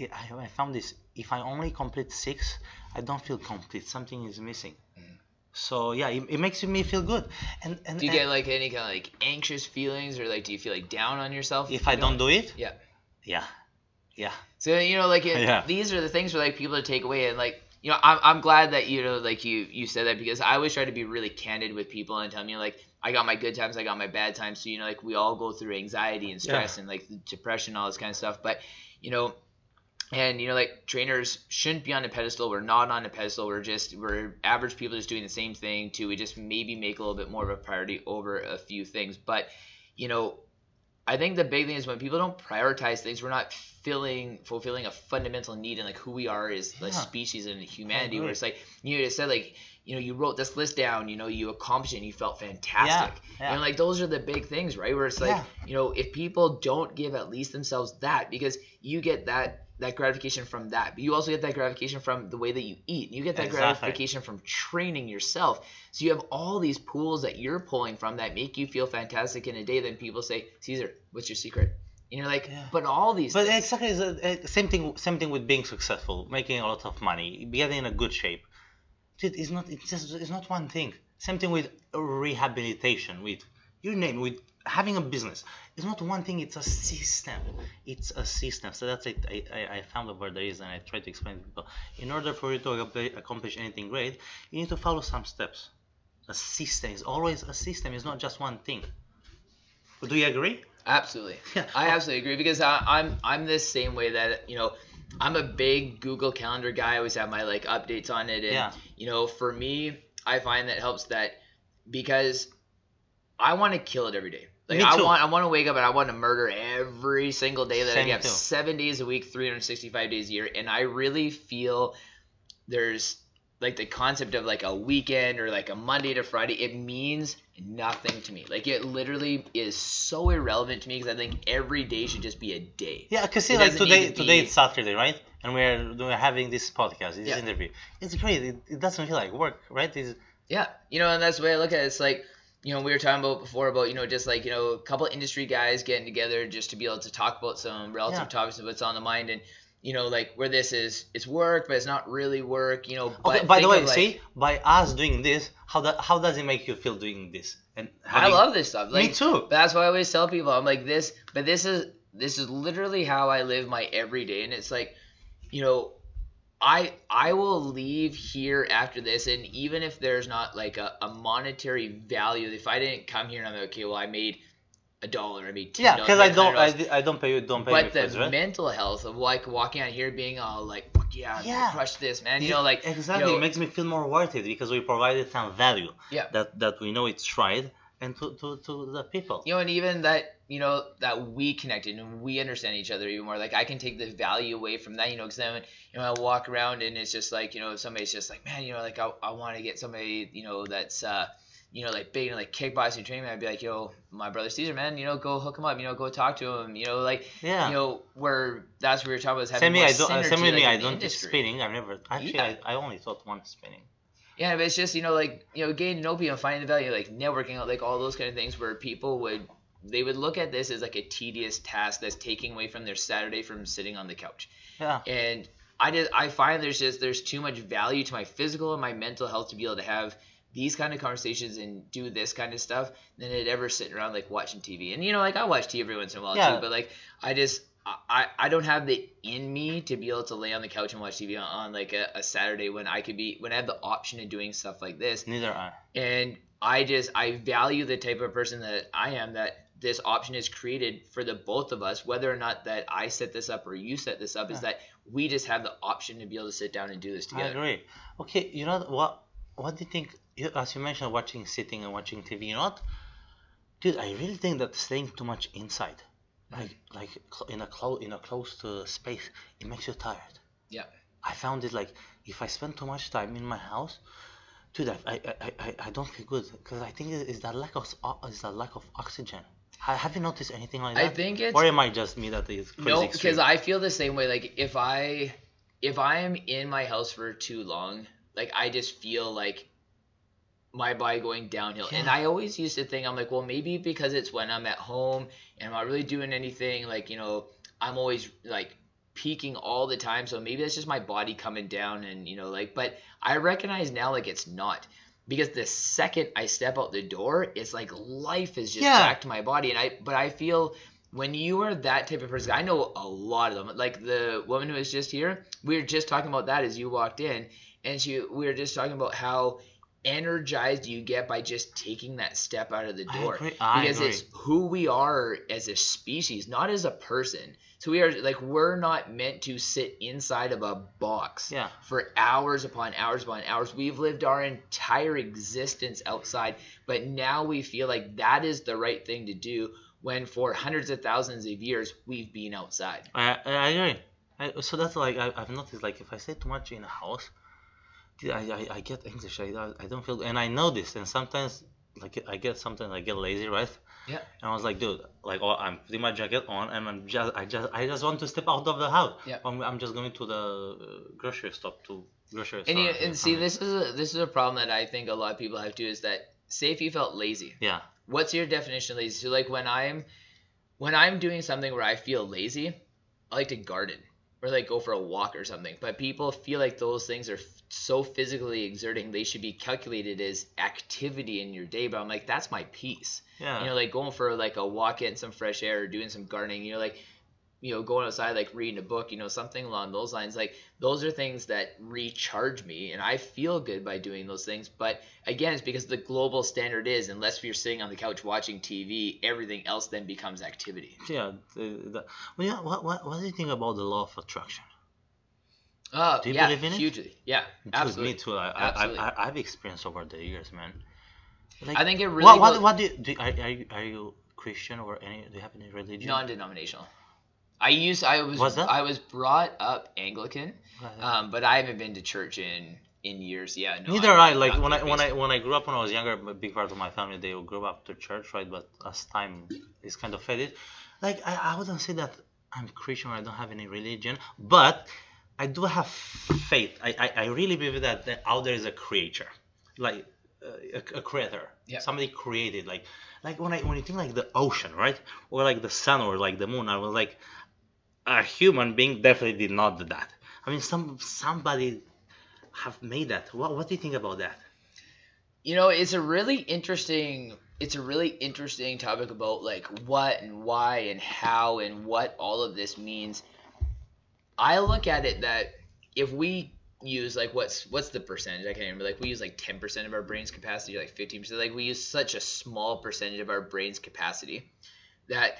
I found this: if I only complete six, I don't feel complete. Something is missing. So yeah, it, it makes me feel good. And and, Do you and get like any kind of like anxious feelings or like do you feel like down on yourself? if I don't do it, Yeah. Yeah, yeah, So you know, like it, Yeah. these are the things for like people to take away, and like you know, I'm, I'm glad that you know, like you you said that because I always try to be really candid with people and tell me like I got my good times, I got my bad times. So you know, like we all go through anxiety and stress and like depression, all this kind of stuff. But you know, and you know, like trainers shouldn't be on a pedestal. We're not on a pedestal. We're just we're average people just doing the same thing too. We just maybe make a little bit more of a priority over a few things. But you know, I think the big thing is when people don't prioritize things, we're not filling fulfilling a fundamental need and like who we are as a Yeah. species and humanity. Where it's like you just said like you know you wrote this list down, you know you accomplished it, and you felt fantastic. yeah. And like those are the big things, right? Where it's like Yeah. you know if people don't give at least themselves that because you get that that gratification from that but you also get that gratification from the way that you eat you get that Exactly. gratification from training yourself so you have all these pools that you're pulling from that make you feel fantastic in a day then people say caesar what's your secret and you're like Yeah. but all these But things, exactly it's the uh, same thing. Same thing with being successful, making a lot of money, getting in a good shape. Dude, it's not. It's just. It's not one thing. Same thing with rehabilitation. With your name with having a business. is not one thing. It's a system. It's a system. So that's it. I, I, I found out where there is, and I try to explain to people. In order for you to accomplish anything great, you need to follow some steps. A system is always a system. It's not just one thing. Do you agree? absolutely Yeah. i absolutely agree because I, i'm i'm this same way that you know i'm a big google calendar guy i always have my like updates on it and Yeah. you know for me i find that helps that because i want to kill it every day like Me i too. want i want to wake up and i want to murder every single day that i Same get too. seven days a week 365 days a year and i really feel there's like the concept of like a weekend or like a Monday to Friday, it means nothing to me. Like it literally is so irrelevant to me because I think every day should just be a day. Yeah, because see, It like today, to today it's Saturday, right? And we're we're having this podcast, this Yeah. interview. It's great. It, it doesn't feel like work, right? It's, Yeah, you know, and that's the way I look at it. It's like, you know, we were talking about before about, you know, just like, you know, a couple industry guys getting together just to be able to talk about some relative Yeah. topics of what's on the mind. And, you know, like where this is, it's work, but it's not really work, you know. But okay, by the way, like, see, by us doing this, how that how does it make you feel doing this? And I love this stuff. Like, Me too. But that's why I always tell people, I'm like this, but this is this is literally how I live my everyday, and it's like, you know, I I will leave here after this, and even if there's not like a, a monetary value, if I didn't come here and I'm like, okay, well, I made a dollar, I made ten Yeah, because I don't, I, I don't pay you, don't pay me but the right? mental health of like walking out here being all like, fuck yeah, Yeah. crush this, man. You know, like exactly, you know, it makes me feel more worth it because we provided some value. Yeah. That that we know it's right, and to to, to the people. you know, and even that, you know, that we connected and we understand each other even more. Like I can take the value away from that, you know, because then, you know, I walk around and it's just like, you know, somebody's just like, man, you know, like I, I want to get somebody, you know, that's, uh, you know, like big and like kickboxing training. I'd be like, yo, my brother Caesar, man, you know, go hook him up, you know, go talk to him, you know, like, Yeah. you know, where that's where you're talking about is having Same me, more I don't. uh, synergy, Same with me, I don't do spinning. I've never actually. Yeah. I, I only taught one spinning. Yeah, but it's just you know like you know know people, finding the value, like networking like all those kind of things, where people would they would look at this as like a tedious task that's taking away from their Saturday from sitting on the couch. Yeah. And I just I find there's just there's too much value to my physical and my mental health to be able to have these kind of conversations and do this kind of stuff than it ever sitting around like watching TV. And you know like I watch TV every once in a while Yeah. too, but like I just I, I don't have the in me to be able to lay on the couch and watch TV on, on like a, a Saturday when I could be when I have the option of doing stuff like this. Neither I. And I just I value the type of person that I am that this option is created for the both of us, whether or not that I set this up or you set this up, is that we just have the option to be able to sit down and do this I together. agree. Okay, you know what? What do you think? As you mentioned, watching, sitting, and watching TV. You know what, dude? I really think that staying too much inside, like like cl- in a close in a closed uh, space, it makes you tired. Yeah. I found it like if I spend too much time in my house, Dude, I, I, I, I- I don't feel good because I think it- it's that lack of it's that lack of oxygen. Ha- Have you noticed anything like that? I think it's or am I just me that is crazy no, because I feel the same way. Like if I if I am in my house for too long, like I just feel like my body going downhill. And I always used to think I'm like, well, maybe because it's when I'm at home and I'm not really doing anything. Like you know, I'm always like peaking all the time. So maybe that's just my body coming down and you know like. But I recognize now like it's not. Because the second I step out the door, it's like life is just Yeah. back to my body, and I. But I feel when you are that type of person, I know a lot of them. Like the woman who was just here, we were just talking about that as you walked in, and she we were just talking about how energized you get by just taking that step out of the I door agree- I because agree. it's who we are as a species, not as a person. So we are like we're not meant to sit inside of a box Yeah. for hours upon hours upon hours. We've lived our entire existence outside, but now we feel like that is the right thing to do when for hundreds of thousands of years we've been outside. I, I I agree. I, so that's like I, I've noticed like if I stay too much in a house, I, I, I get anxious. I, I don't feel and I know this and sometimes like I get something I get lazy right. Yeah. And I was like, dude, like oh, I'm putting my jacket on and I'm just I just I just want to step out of the house. Yeah. I'm, I'm just going to the uh, grocery stop to grocery And, store. you, and see, this is a, this is a problem that I think a lot of people have too. Is that say if you felt lazy, Yeah. what's your definition of lazy? So like when I'm when I'm doing something where I feel lazy, I like to garden or like go for a walk or something. But people feel like those things are f- so physically exerting they should be calculated as activity in your day. But I'm like that's my peace. Yeah. You know, like going for like a walk in some fresh air or doing some gardening. You know, like you know going outside like reading a book. You know, something along those lines. Like those are things that recharge me, and I feel good by doing those things. But again, it's because the global standard is unless you're sitting on the couch watching TV, everything else then becomes activity. yeah. The, the, well, yeah. What, what what do you think about the law of attraction? Uh, Do you yeah, believe in it? hugely. Yeah, absolutely. Me too. I, Absolutely. I, I, I've experienced over the years, man. Like, I think it really what, what, what do you, do are, are, you, are you Christian or any, do you have any religion? non-denominational. I used I was What's that? I was brought up Anglican, um, but I haven't been to church in in years. Yeah, no. Neither I'm I. Like when I when I when I grew up when I was younger, a big part of my family they grew up to church, right? But as time is kind of faded, like I, I wouldn't say that I'm Christian. or I don't have any religion, but I do have faith. I I, I really believe that the- out there is a creator, like uh, a, a creator. Yeah. Somebody created like like when I when you think like the ocean, right, or like the sun or like the moon, I was like a human being definitely did not do that. I mean, some somebody have made that. What what do you think about that? you know it's a really interesting it's a really interesting topic about like what and why and how and what all of this means i look at it that if we use like what's what's the percentage i can't remember like we use like 10% of our brain's capacity like 15% like we use such a small percentage of our brain's capacity that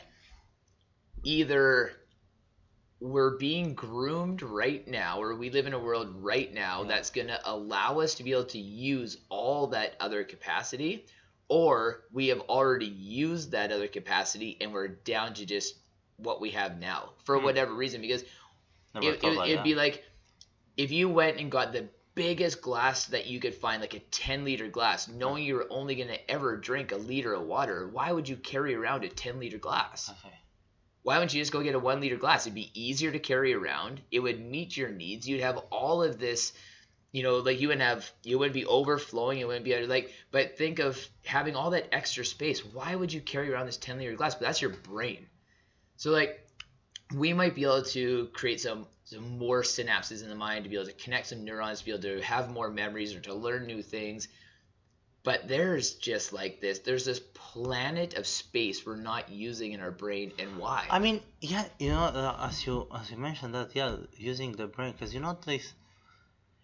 either we're being groomed right now or we live in a world right now Yeah. that's going to allow us to be able to use all that other capacity or we have already used that other capacity and we're down to just what we have now for Hmm. whatever reason because Never it, thought it, like it'd that. be like if you went and got the biggest glass that you could find like a 10 liter glass knowing you were only going to ever drink a liter of water why would you carry around a 10 liter glass Okay. why wouldn't you just go get a one liter glass? It'd be easier to carry around. It would meet your needs. You'd have all of this, you know, like you wouldn't have, you wouldn't be overflowing. It wouldn't be like, but think of having all that extra space. Why would you carry around this 10 liter glass? But that's your brain. So like, we might be able to create some, some more synapses in the mind to be able to connect some neurons, to be able to have more memories or to learn new things. But there's just like this. There's this planet of space we're not using in our brain, and why? I mean, yeah, you know, uh, as you as you mentioned that, yeah, using the brain, because you know, this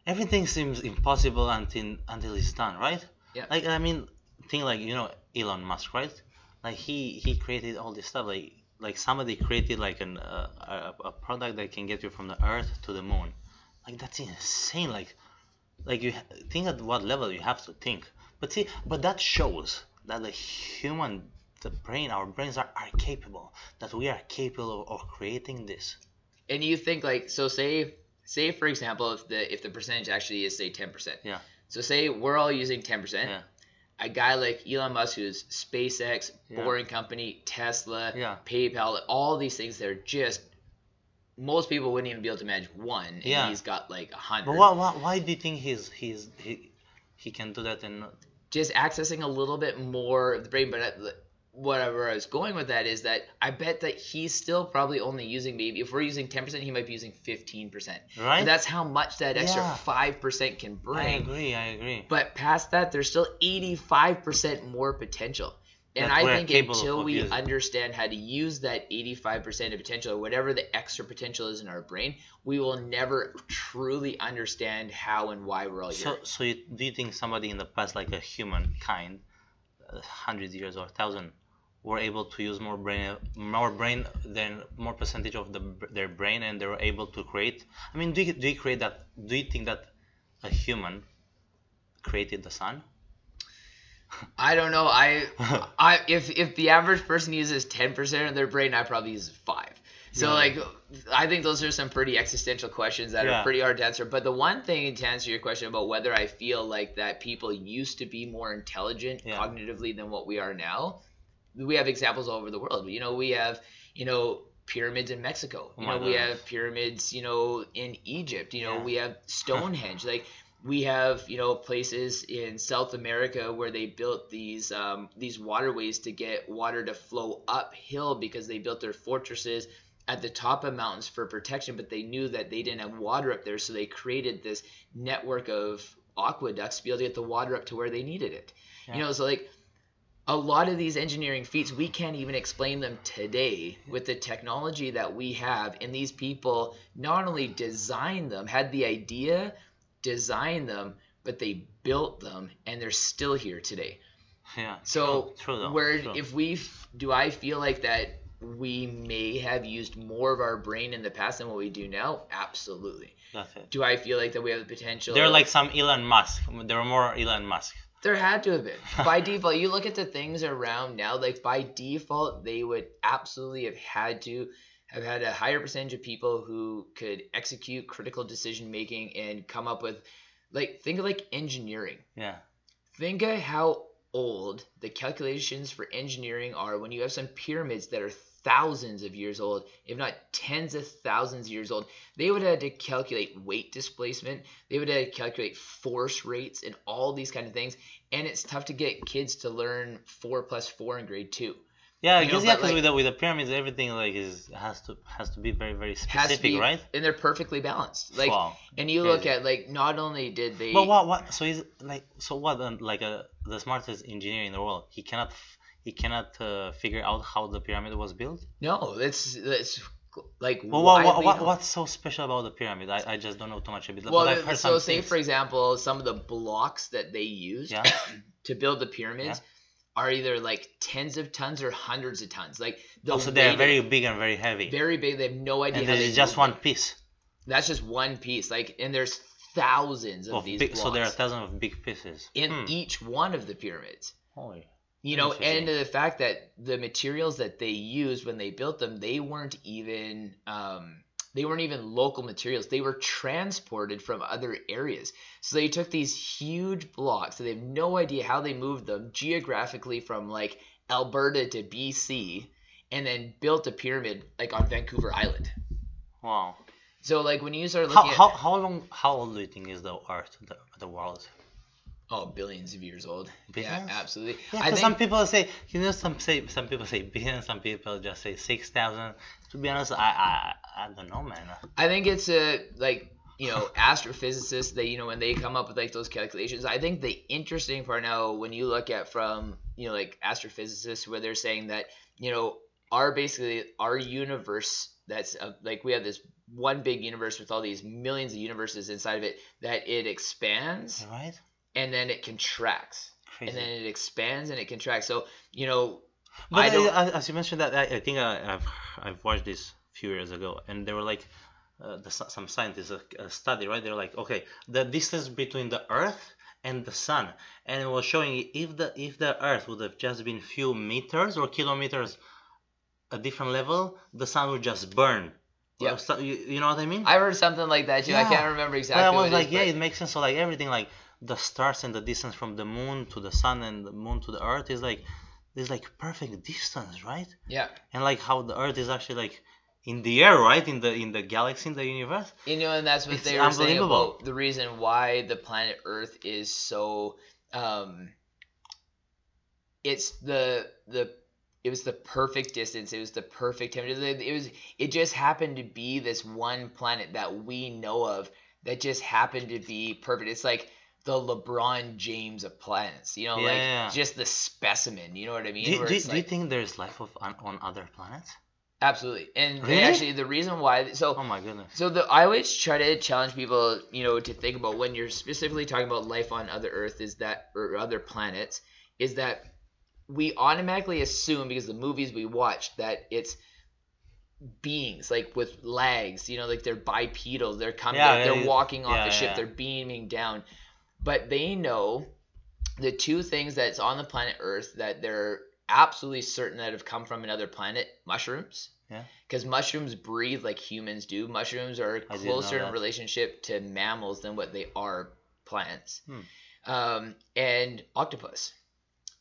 everything seems impossible until until it's done, right? Yeah. Like I mean, think like you know Elon Musk, right? Like he he created all this stuff, like like somebody created like an uh, a, a product that can get you from the Earth to the Moon. Like that's insane. Like like you ha- think at what level you have to think. But see, but that shows that the human, the brain, our brains are, are capable. That we are capable of, of creating this. and you think like so say say for example if the if the percentage actually is say 10% Yeah. So say we're all using 10%. Yeah. A guy like Elon Musk, who's SpaceX, Yeah. Boring Company, Tesla, Yeah. PayPal, all these things, they're just most people wouldn't even be able to manage one, and Yeah. he's got like a hundred. But why, why, why do you think he's he's he, he can do that and not- just accessing a little bit more of the brain. But uh, whatever I was going with that is that I bet that he's still probably only using maybe if we're using ten percent, he might be using fifteen percent. right? And that's how much that extra Yeah. five percent can bring. I agree. I agree. But past that, there's still eighty-five percent more potential. And I think until we understand how to use that 85% of potential or whatever the extra potential is in our brain, we will never truly understand how and why we're all here. So, so you, do you think somebody in the past, like a humankind, uh, hundred years or thousand, were able to use more brain, more brain than more percentage of the their brain, and they were able to create? I mean, do you, do you create that? Do you think that a human created the sun? I don't know. I, I if if the average person uses ten percent of their brain, I probably use five. So Yeah. like, I think those are some pretty existential questions that Yeah. are pretty hard to answer. But the one thing to answer your question about whether I feel like that people used to be more intelligent Yeah. cognitively than what we are now, we have examples all over the world. You know, we have you know pyramids in Mexico. Oh You my know, we have pyramids. You know, in Egypt. You know, Yeah. we have Stonehenge. like we have you know places in South America where they built these um, these waterways to get water to flow uphill because they built their fortresses at the top of mountains for protection, but they knew that they didn't have water up there, so they created this network of aqueducts to be able to get the water up to where they needed it. Yeah. You know, so like a lot of these engineering feats we can't even explain them today with the technology that we have and these people not only designed them had the idea designed them but they built them and they're still here today Yeah. so true, true where true. if we do i feel like that we may have used more of our brain in the past than what we do now absolutely That's it. do i feel like that we have the potential They're like some Elon Musk. There are more Elon Musk. There had to have been. By default, you look at the things around now, like by default, they would absolutely have had to have had a higher percentage of people who could execute critical decision making and come up with, like, think of like engineering. Yeah. Think of how old the calculations for engineering are when you have some pyramids that are thousands of years old, if not tens of thousands of years old. They would have had to calculate weight displacement. They would have to calculate force rates and all these kind of things. And it's tough to get kids to learn four plus four in grade two. Yeah, I You know, yeah, because like- with the with the pyramids, everything like is has to has to be very very specific, be, right? And they're perfectly balanced. Like, Wow. and you look at like not only did they, But what what so is like so what like uh, the smartest engineer in the world he cannot he cannot uh, figure out how the pyramid was built. no, that's that's like Well, what, what, what what's so special about the pyramid? I, I just don't know too much about it. Well, but I've heard so say things. for example, some of the blocks that they used Yeah. to build the pyramids are either like tens of tons or hundreds of tons. Like the also they're very big and very heavy, very big. They have no idea. and there's they just one piece That's just one piece. Like, and there's thousands of, of these big. blocks So there are thousands of big pieces. in Hmm. each one of the pyramids. Holy. You know, and the fact that the materials that they used when they built them, they weren't even um, they weren't even local materials. They were transported from other areas. So they took these huge blocks, and they have no idea how they moved them geographically from like Alberta to BC, and then built a pyramid like on Vancouver Island. Wow. So like when you start looking how, at how long how old do you think is the earth the, the world? Oh billions of years old, Billions? yeah, absolutely. Yeah, I because think some people say you know some say some people say billion, some people just say six thousand. To be honest, I I I don't know, man. I think it's a like you know astrophysicists they you know when they come up with like those calculations. I think the interesting part now when you look at from you know like astrophysicists where they're saying that you know our basically our universe that's uh, like we have this one big universe with all these millions of universes inside of it that it expands Right? And then it contracts Crazy. and then it expands and it contracts. So you know But I I don't- as as you mentioned that, I, I think I, I've I've watched this a few years ago, and they were like, uh, the, some scientists a, a study, right? They're like, okay, the distance between the Earth and the Sun, and it was showing if the if the Earth would have just been few meters or kilometers a different level, the Sun would just burn. Yeah. You, you know what I mean? I've heard something like that too. I can't remember But exactly. I what was is, like, yeah, but- it makes sense. So like everything, like the stars and the distance from the moon to the sun and the moon to the earth is like is like perfect distance, right? Yeah. And like how the earth is actually like in the air, right? In the in the galaxy, in the universe. You know, and that's what It's they were saying unbelievable. about the reason why the planet Earth is so. Um, it's the the it was the perfect distance. It was the perfect temperature. It was it just happened to be this one planet that we know of that just happened to be perfect. It's like the LeBron James of planets. You know, like just the specimen. You know what I mean? Do, do, do you think there's life of, on, on other planets? absolutely. And, and Really? actually, the reason why so Oh my goodness. So the I always try to challenge people, you know, to think about when you're specifically talking about life on other Earth is that or other planets is that we automatically assume because the movies we watch that it's beings like with legs, you know, like they're bipedal, they're coming, Yeah, they're, they're yeah. walking off Yeah, the ship, yeah. they're beaming down, but they know the two things that's on the planet Earth that they're absolutely certain that have come from another planet: mushrooms Yeah. because mushrooms breathe like humans do. Mushrooms are closer in relationship to mammals than what they are plants. Hmm. Um, and octopus.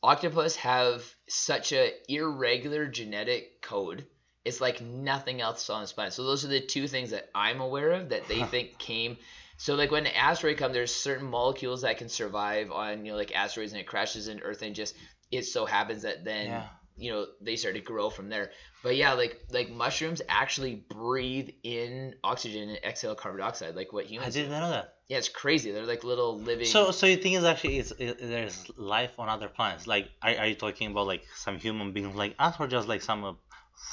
Octopus have such a irregular genetic code. It's like nothing else on this planet. So those are the two things that I'm aware of that they think came. So like when an asteroid comes, there's certain molecules that can survive on you know like asteroids and it crashes into Earth and just it so happens that then Yeah. you know they start to grow from there. But yeah, like like mushrooms actually breathe in oxygen and exhale carbon dioxide, like what humans. do. didn't know that. Yeah, it's crazy. They're like little living. So, so you think it's actually is, is there's life on other planets? Like, are, are you talking about like some human beings like us, or just like some uh,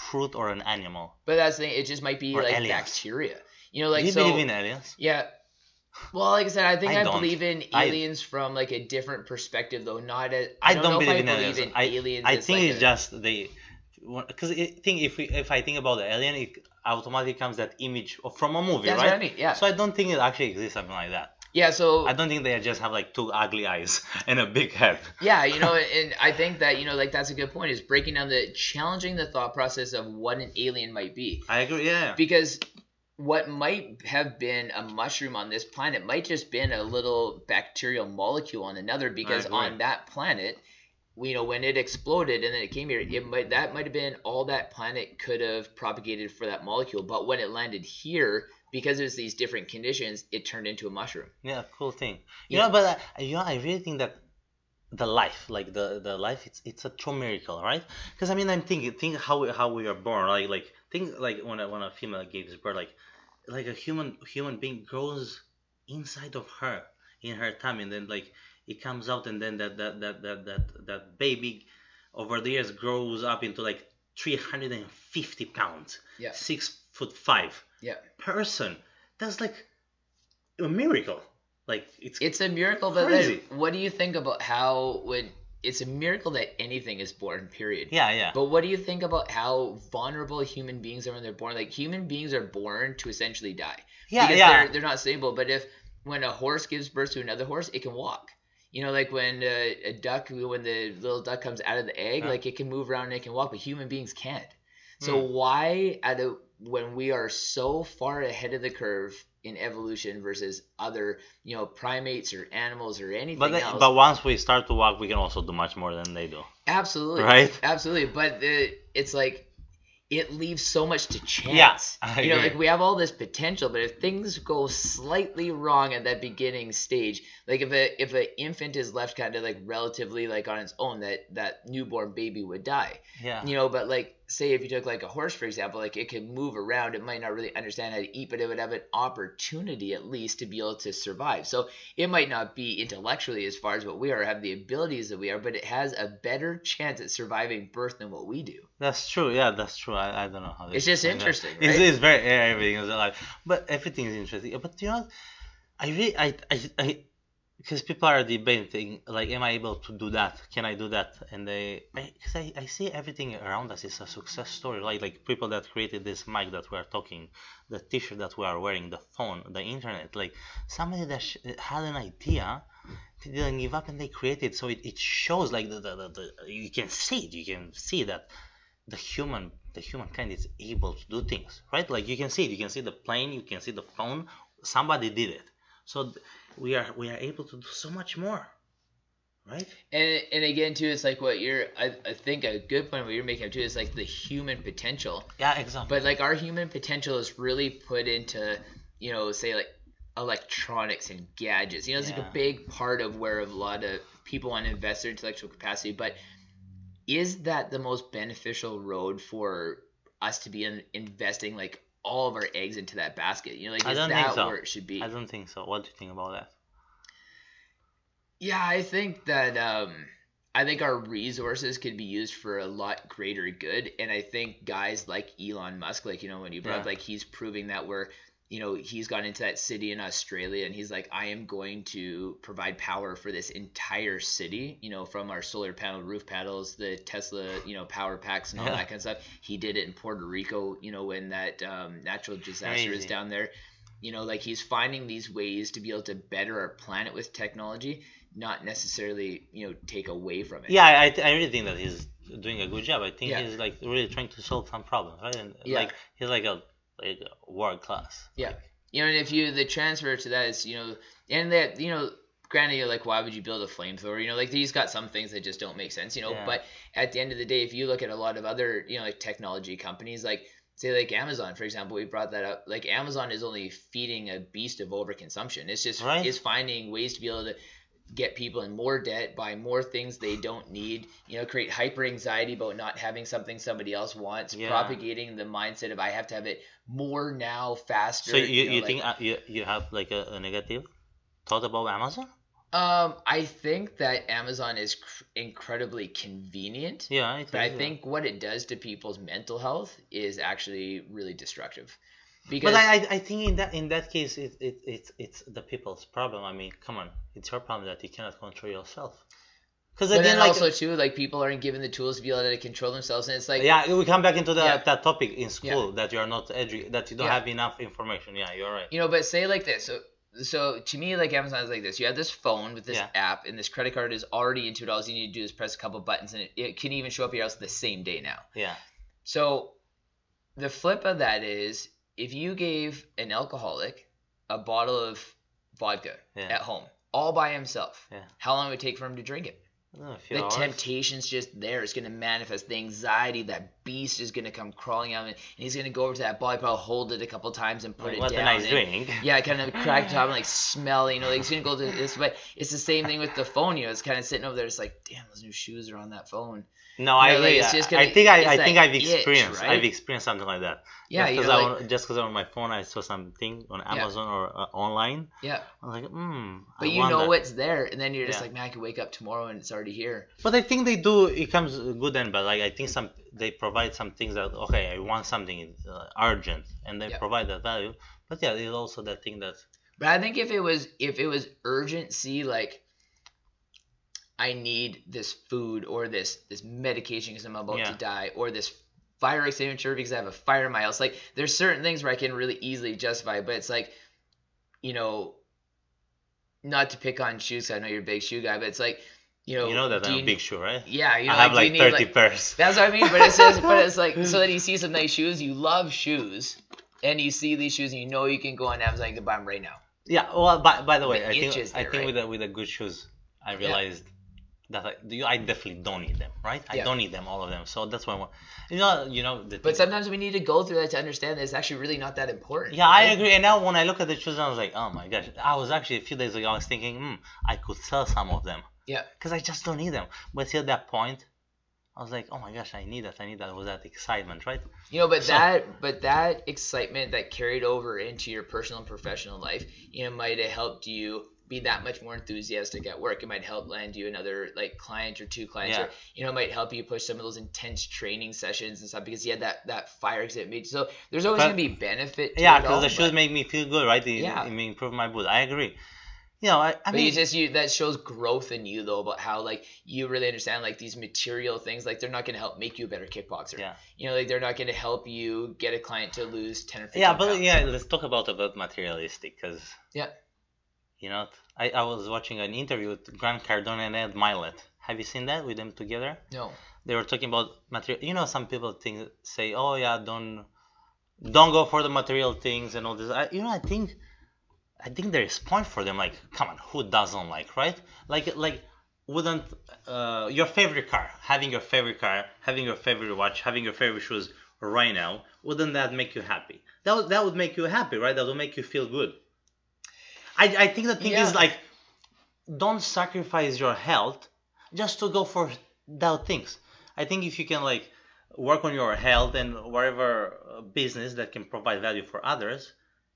fruit or an animal? but that's the thing. It just might be Or like aliens. bacteria. You know, like Do you so. believe in aliens? Yeah. Well, like I said, I think I I, believe in I- aliens from like a different perspective, though. Not a. I, don't, don't, know believe I in believe aliens. in I, aliens. I think like, it's a- just they, because I think if we if I think about the alien, it automatically comes that image from a movie, right? I mean. Yeah. So I don't think it actually exists something like that. yeah. So I don't think they just have like two ugly eyes and a big head. Yeah, you know, and I think that you know, like that's a good point. Is breaking down the challenging the thought process of what an alien might be, I agree. Yeah. because what might have been a mushroom on this planet might just been a little bacterial molecule on another. Because on that planet, you know, when it exploded and then it came here, it might that might have been all that planet could have propagated for that molecule. But when it landed here, because it was these different conditions, it turned into a mushroom. Yeah, cool thing. You Yeah. know, but uh, you know, I really think that the life, like the the life, it's it's a true miracle, right? Because I mean, I'm thinking, think how we, how we are born, like like think like when a, when a female gives birth, like like a human human being grows inside of her in her tummy, and then like it comes out, and then that that that that that, that baby over the years grows up into like 350 pounds, Yeah. six foot five Yeah. person. That's like a miracle. Like it's It's a miracle, but then what do you think about how when it's a miracle that anything is born, period. yeah, yeah. But what do you think about how vulnerable human beings are when they're born? Like human beings are born to essentially die. Yeah, because yeah. They're, they're not stable. But if when a horse gives birth to another horse, it can walk. You know, like when uh, a duck, when the little duck comes out of the egg, Yeah. like it can move around and it can walk, but human beings can't. So Hmm. why, at a, when we are so far ahead of the curve in evolution versus other, you know, primates or animals or anything But then- else? but once we start to walk, we can also do much more than they do. Absolutely. Right? Absolutely. But the, it's like it leaves so much to chance. I you know, like we have all this potential, but if things go slightly wrong at that beginning stage, like if a if an infant is left kind of like relatively like on its own, that that newborn baby would die. Yeah. You know, but like say if you took like a horse for example, like it can move around, it might not really understand how to eat, but it would have an opportunity at least to be able to survive. So it might not be intellectually as far as what we are, have the abilities that we are, but it has a better chance at surviving birth than what we do. That's true. Yeah, that's true. I, I don't know how. It's just interesting, It's, right? it's very yeah, everything is alive, but everything is interesting. But you know. I really I I, I because people are debating like, am I able to do that? Can I do that? And they because I, I see everything around us is a success story. Like like people that created this mic that we are talking, the T-shirt that we are wearing, the phone, the internet. Like somebody that sh- had an idea they didn't give up and they created so it, it shows like the, the, the, the you can see it you can see that the human the humankind is able to do things right like you can see it you can see the plane you can see the phone somebody did it so th- we are we are able to do so much more, right? And and again too, it's like what you're. I, I think a good point what you're making up too is like the human potential. Yeah, exactly. But like our human potential is really put into you know say like electronics and gadgets. You know, it's like a big part of where a lot of people want to invest their intellectual capacity. But is that the most beneficial road for us to be in, investing like all of our eggs into that basket? You know, like I don't that think so. where it should be? I don't think so. What do you think about that? Yeah, I think that um I think our resources could be used for a lot greater good. And I think guys like Elon Musk, like, you know, when you brought up, like he's proving that we're you know, he's gone into that city in Australia and he's like, I am going to provide power for this entire city, you know, from our solar panel roof panels, the Tesla, you know, power packs and all Yeah. that kind of stuff. He did it in Puerto Rico, you know, when that um, natural disaster is down there. You know, like he's finding these ways to be able to better our planet with technology, not necessarily, you know, take away from it. Yeah, I, I I really think that he's doing a good job. I think Yeah. he's like really trying to solve some problems, right? And Yeah. like he's like a like world class. Yeah. You know, and if you the transfer to that is, you know, and that you know, granted, you're like, why would you build a flamethrower? You know, like he's got some things that just don't make sense. You know, Yeah. but at the end of the day, if you look at a lot of other, you know, like technology companies, like say like Amazon, for example, we brought that up. Like Amazon is only feeding a beast of overconsumption. It's just Right. is finding ways to be able to get people in more debt, buy more things they don't need, you know, create hyper anxiety about not having something somebody else wants, Yeah. propagating the mindset of I have to have it more now, faster. So you, know, you like- think uh, you you have like a, a negative thought about Amazon? Um, I think that Amazon is cr- incredibly convenient, Yeah, I think. but I so. think what it does to people's mental health is actually really destructive. Because But I, I I think in that in that case it, it it's it's the people's problem. I mean, come on, it's your problem that you cannot control yourself. Because then like also too, like people aren't given the tools to be able to control themselves, and it's like yeah, we come back into that Yeah. that topic in school that you are not edu- that you don't Yeah. have enough information. Yeah, you're right. you know, but say like this. So so to me, like Amazon is like this. You have this phone with this Yeah. app, and this credit card is already into it. All you need to do is press a couple buttons, and it, it can even show up your house the same day now. Yeah, So the flip of that is if you gave an alcoholic a bottle of vodka Yeah. at home all by himself, Yeah. how long would it take for him to drink it? Oh, a The temptation's just there. It's going to manifest. The anxiety, that beast is going to come crawling out, and he's going to go over to that bottle, probably hold it a couple times and put Like, it what down. nice and- drink. yeah, kind of crack top and like smell, you know, like he's gonna go to this, but it's the same thing with the phone. You know, it's kind of sitting over there. It's like, damn, those new shoes are on that phone. No, I like, agree. it's I- I gonna- think I, I think I've itch, experienced right? I've experienced something like that. Yeah, just you know, because like, I, just because on my phone I saw something on Amazon or uh, online. yeah. I'm like, hmm. But I you know wonder." it's there, and then you're just Yeah. like, man, I could wake up tomorrow and it's already here. But I think they do. It comes good and bad. Like I think some they provide some things that okay, I want something uh, urgent, and they Yeah. provide that value. But yeah, there's also that thing that But I think if it was if it was urgency, like I need this food or this this medication because I'm about Yeah. to die, or this fire extinguisher because I have a fire in my house. Like there's certain things where I can really easily justify, but it's like, you know, not to pick on shoes. I know you're a big shoe guy, but it's like, you know, you know that I'm you- a big shoe, right? Yeah, you know, I have you like need, 30 like- pairs. That's what I mean. But it says, but it's like, so that you see some nice shoes, you love shoes, and you see these shoes, and you know you can go on Amazon and can buy them right now. Yeah. Well, by, by the way, The I think is I think right? with the with the good shoes, I realized that I, you- I definitely don't need them, right? I Yeah. don't need them, all of them. So that's why, I want- you know, you know. The But sometimes we need to go through that to understand that it's actually really not that important. Yeah, I agree. And now when I look at the shoes, I was like, oh my gosh. I was actually a few days ago, I was thinking, hmm, I could sell some of them. Yeah. Because I just don't need them. But see, at that point, I was like, oh my gosh, I need that. I need that. It was that excitement, right? You know, but So- that but that excitement that carried over into your personal and professional life, you know, might have helped you be that much more enthusiastic at work. It might help land you another like client or two clients, Yeah. or you know, it might help you push some of those intense training sessions and stuff because you had that that fire exit made. So there's always But- gonna be benefit. To yeah, because the shoes make me feel good, right? It, Yeah. it improve my mood. I agree. You know, I, I But mean, you just you that shows growth in you though about how like you really understand like these material things like they're not going to help make you a better kickboxer. Yeah. You know like they're not going to help you get a client to lose ten or fifteen. yeah, but pounds. yeah, let's talk about about materialistic, because Yeah. you know, I, I was watching an interview with Grant Cardone and Ed Mylett. Have you seen that with them together? No. they were talking about material you know some people think say oh yeah don't don't go for the material things and all this I, you know i think I think there is point for them. Like, come on, who doesn't like, right? Like, like, wouldn't uh, your favorite car, having your favorite car, having your favorite watch, having your favorite shoes right now, wouldn't that make you happy? That would that would make you happy, right? That would make you feel good. I I think the thing Yeah. is like, don't sacrifice your health just to go for that things. I think if you can like work on your health and whatever uh, business that can provide value for others,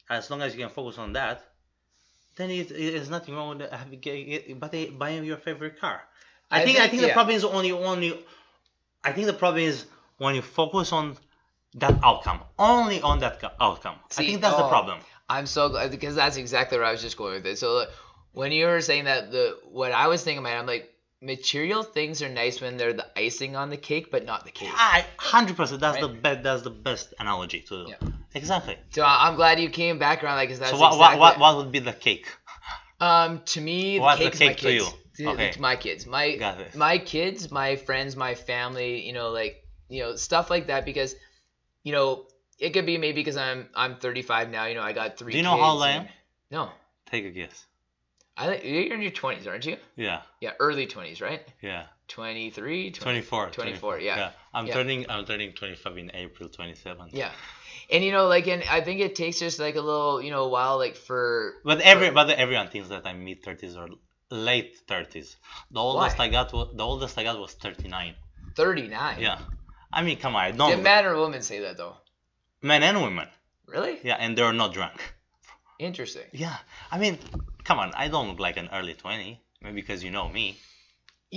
as long as you can focus on that, then it, there's nothing wrong with having but they- buying your favorite car. I, I think, I think- think the problem is only only. I think the problem is when you focus on that outcome, only on that co- outcome. I think that's the oh, problem. I'm so glad because that's exactly where I was just going with it. So like, when you were saying that, the what I was thinking about, I'm like, material things are nice when they're the icing on the cake, but not the cake. I hundred percent. That's the best. That's the best analogy to. Yeah. Exactly. So I'm glad you came back around, like, that's so what, exactly. what what what would be the cake? Um, to me, What's the the cake's cake my to kids. you? To- Okay. to my kids, my my kids, my friends, my family. You know, like you know stuff like that because, you know, it could be maybe because I'm I'm 35 now. You know, I got three. Do you know how old I am? No, Take a guess. I think you're in your 20s, aren't you? Yeah. Yeah, early 20s, right? Yeah. 23, 20 24. 24, yeah. I'm Yeah. turning I'm turning 25 in April 27. Yeah. And you know, like, and I think it takes just like a little, you know, while, like, for But every but everyone thinks that I'm mid 30s or late 30s. The oldest Why? I got was the oldest I got was 39. 39. Yeah. I mean, come on, I don't Did men or women say that though? men and women. Really? Yeah, and they're not drunk. Interesting. Yeah. I mean, come on, I don't look like an early 20, maybe because you know me.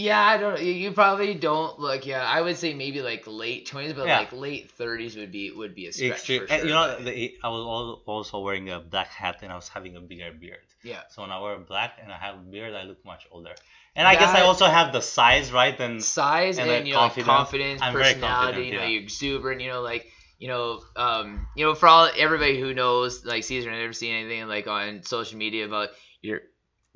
Yeah, I don't. You you probably don't look. Yeah, I would say maybe like late twenties, but Yeah. like late thirties would be would be a stretch Extreme. for and sure. You know, the, I was al- also wearing a black hat and I was having a bigger beard. yeah. So when I wear black and I have a beard, I look much older. And I guess I That- also have the size, right? And Size And, and, like, you know, like, confidence. confidence, I'm very personality. confident, you know, yeah. you're exuberant. You know, like you know, um, you know, for all everybody who knows, like Cezar, never seen anything like on social media about your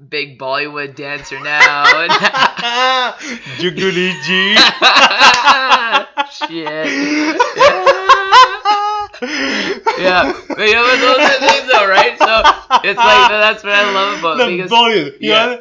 big Bollywood dancer now. Juguli G. Shit. yeah, but you know, those are things though, right? So it's like that's what I love about the because Bollywood. yeah.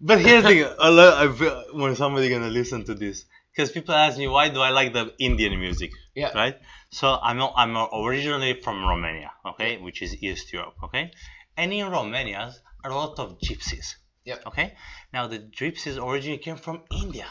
But here's the thing: I lo- I feel- when somebody gonna listen to this, because people ask me why do I like the Indian music, yeah, right? So I'm I'm originally from Romania, okay, which is East Europe, okay, and in Romania a lot of gypsies. Yep. Okay. Now the gypsies originally came from India.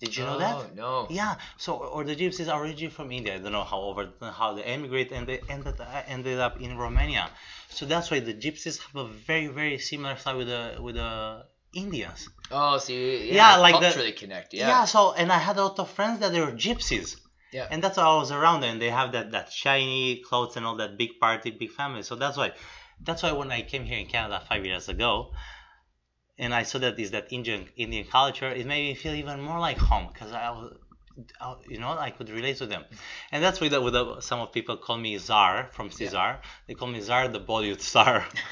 Did you know that? Oh, no. Yeah. So, or the gypsies are originally from India. I don't know how over how they emigrate and they ended ended up in Romania. So that's why the gypsies have a very very similar style with the with the Indians. Oh, so you, yeah, Yeah, like the- culturally connect. Yeah. Yeah. So, and I had a lot of friends that they were gypsies. Yeah. And that's why I was around. And they have that that shiny clothes and all that big party, big family. So that's why, that's why when I came here in Canada five years ago, and I saw that is that Indian Indian culture, it made me feel even more like home because I was, I, you know, I could relate to them, and that's why that with the, some of people call me Czar from Cezar. They call me Czar, the Bollywood Czar.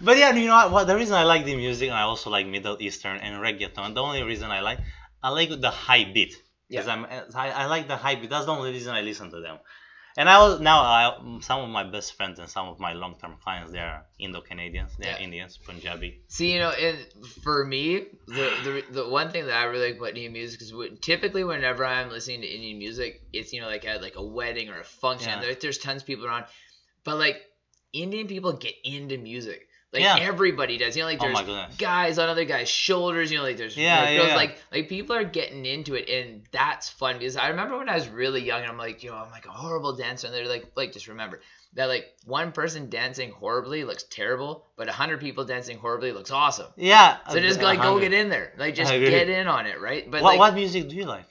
but yeah, you know what? Well, the reason I like the music, and I also like Middle Eastern and reggaeton. The only reason I like, I like the high beat. Because Yeah. I'm, I, I like the high beat. That's the only reason I listen to them. And I was now I, some of my best friends and some of my long-term clients they are Indo-Canadians, they are Yeah. Indians, Punjabi. See, you know, and for me, the, the the one thing that I really like about Indian music is when, typically whenever I'm listening to Indian music, it's you know like at like a wedding or a function. Yeah. There, there's tons of people around, but like Indian people get into music. Like Yeah. everybody does. You know, like Oh there's goodness. guys on other guys' shoulders. You know, like there's Yeah, like, yeah, girls, yeah. like like people are getting into it, and that's fun because I remember when I was really young, and I'm like, you know, I'm like a horrible dancer, and they're like, like just remember that like one person dancing horribly looks terrible, but a hundred people dancing horribly looks awesome. Yeah. So just like go get in there, like just get in on it, right? But What, like what music do you like?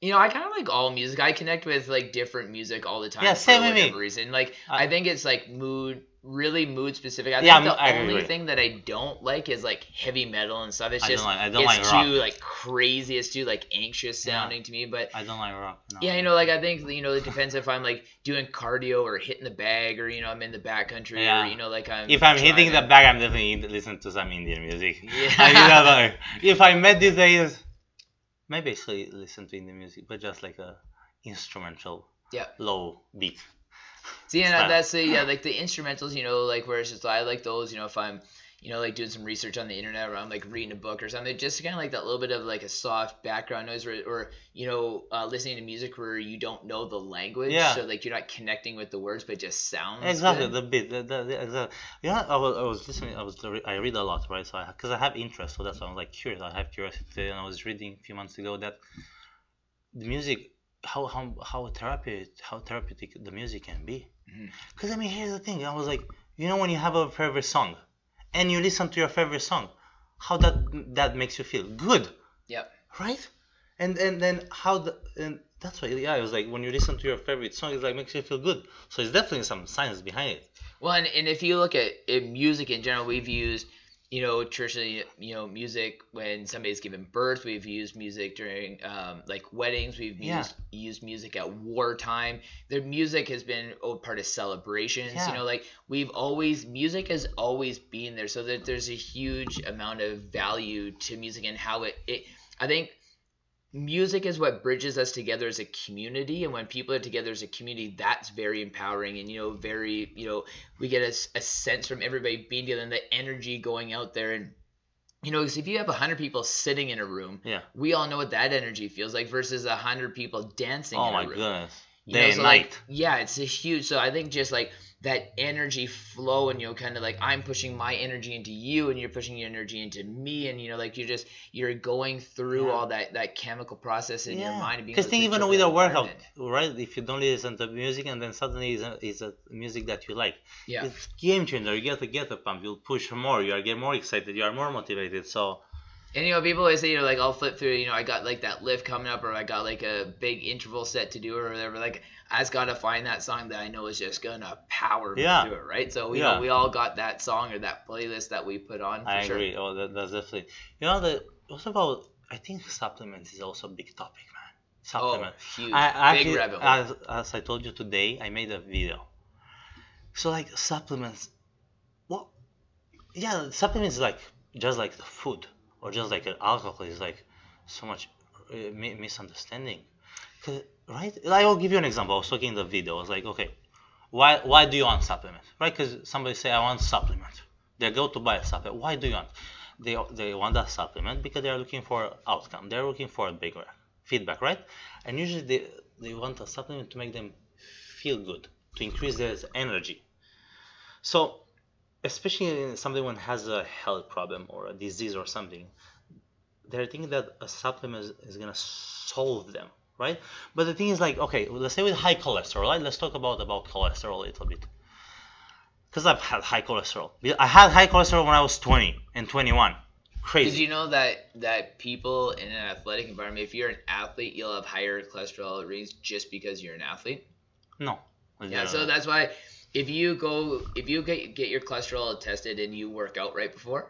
you know, I kind of like all music. I connect with like different music all the time. Yeah, for same with me. whatever Reason like I- I think it's like mood, really mood specific. I Yeah, think the I only agree. thing that I don't like is like heavy metal and stuff. It's I just don't like- I don't it's like too rock. like crazy. It's too like anxious Yeah. sounding to me. But I don't like rock. No. yeah, you know, like I think you know it depends if I'm like doing cardio or hitting the bag or you know I'm in the backcountry Yeah. or you know like I'm If I'm hitting the bag, I'm definitely listening to some Indian music. Yeah. I mean, that's like- if I met these days, maybe I still listen to Indian music, but just like a instrumental, Yeah. low beat. See, and that's the yeah, like the instrumentals, you know, like where it's just I like those, you know, if I'm, you know, like doing some research on the internet or I'm like reading a book or something, just kind of like that little bit of like a soft background noise, or, or you know, uh, listening to music where you don't know the language, Yeah. so like you're not connecting with the words, but just sounds Exactly good. the beat, the, the, the, exactly. Yeah, I was, I was listening. I was I read a lot, right? So I because I have interest, so that's why I'm like curious. I have curiosity, and I was reading a few months ago that the music, how how how therapeutic how therapeutic the music can be. Mm-hmm. Because I mean, here's the thing. I was like, you know, when you have a favorite song, and you listen to your favorite song, how that that makes you feel good, Yeah. right? And and then how the and that's why yeah, it was like when you listen to your favorite song, it like makes you feel good. So it's definitely some science behind it. Well, and, and if you look at, at music in general, we've used, you know, traditionally, you know, music when somebody's given birth. We've used music during um, like weddings. We've Yeah. used used music at wartime. The music has been a part of celebrations. Yeah. You know, like we've always music has always been there. So that there's a huge amount of value to music and how it. it I think music is what bridges us together as a community and when people are together as a community that's very empowering and you know very you know we get a sense from everybody being together and the energy going out there and you know because if you have 100 people sitting in a room Yeah. we all know what that energy feels like versus 100 people dancing Oh in my a room goodness. you Day know, and so night. like yeah it's a huge so i think just like that energy flow and you know kind of like i'm pushing my energy into you and you're pushing your energy into me and you know like you're just you're going through Yeah. all that that chemical process in your mind Because think even with a workout, right? If you don't listen to music and then suddenly it's a, it's a music that you like, yeah it's game changer. You get to get a pump. You'll push more. You are get more excited. You are more motivated. So and you know people always say you know like i'll flip through you know i got like that lift coming up or i got like a big interval set to do or whatever like i just gotta find that song that i know is just gonna power me Yeah. through it right so we Yeah. know we all got that song or that playlist that we put on for I sure. agree. Oh, that, that's definitely. You know, the what about? I think supplements is also a big topic, man. oh Supplement. huge I big actually, as, as I told you today, I made a video. So like supplements, what? Yeah, supplements is like just like the food or just like alcohol is like so much uh, mi- misunderstanding. right? I will give you an example. I was talking in the video. I was like, okay, why why do you want supplement? Right? Because somebody say I want supplement. They go to buy a supplement. Why do you want? They they want that supplement because they are looking for outcome. They're looking for a bigger feedback, right? And usually they they want a supplement to make them feel good, to increase their energy. So, especially in somebody when has a health problem or a disease or something, they're thinking that a supplement is, is gonna solve them, right? But the thing is like, okay, let's say with high cholesterol, right? Let's talk about about cholesterol a little bit. Because I've had high cholesterol. I had high cholesterol when I was 20 and 21. Crazy. Did you know that that people in an athletic environment, if you're an athlete, you'll have higher cholesterol readings just because you're an athlete? no. Yeah, so that's why if you go if you get get your cholesterol tested and you work out right before,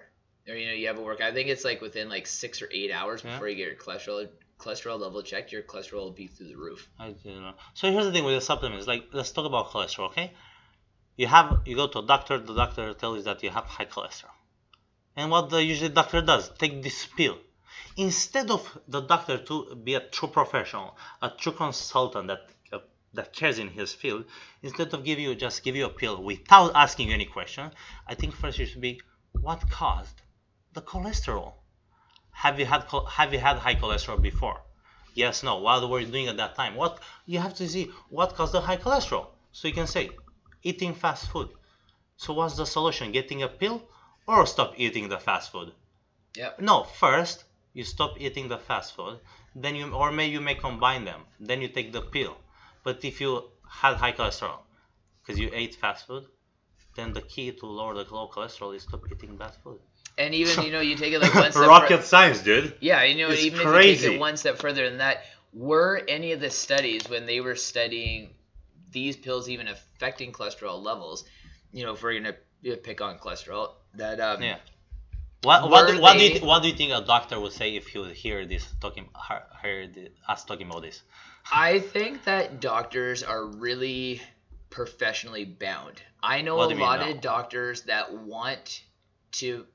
or you know you have a workout, I think it's like within like six or eight hours Yeah. before you get your cholesterol cholesterol level checked, your cholesterol will be through the roof. I don't know. So here's the thing with the supplements. Like, let's talk about cholesterol, okay? You have you go to a doctor. The doctor tells you that you have high cholesterol, and what the usually doctor does take this pill. Instead of the doctor to be a true professional, a true consultant that that cares in his field, instead of give you just give you a pill without asking you any question, I think first you should be what caused the cholesterol. Have you had have you had high cholesterol before? Yes, no. What were you doing at that time? What you have to see what caused the high cholesterol. So you can say eating fast food. So what's the solution? Getting a pill or stop eating the fast food? Yep. No, first you stop eating the fast food, then you or maybe you may combine them. Then you take the pill. But if you had high cholesterol because you ate fast food, then the key to lower the low cholesterol is stop eating bad food. And even you know you take it like one step further. For Rocket fur- science, dude. Yeah, you know It's even if you take it one step further than that, were any of the studies when they were studying these pills even affecting cholesterol levels? You know, if we're gonna pick on cholesterol, that um, Yeah. What what, Were do, what do they- you what do you think a doctor would say if he would hear this talking hear, hear us talking about this? I think that doctors are really professionally bound. I know What a do you mean, lot of doctors that want to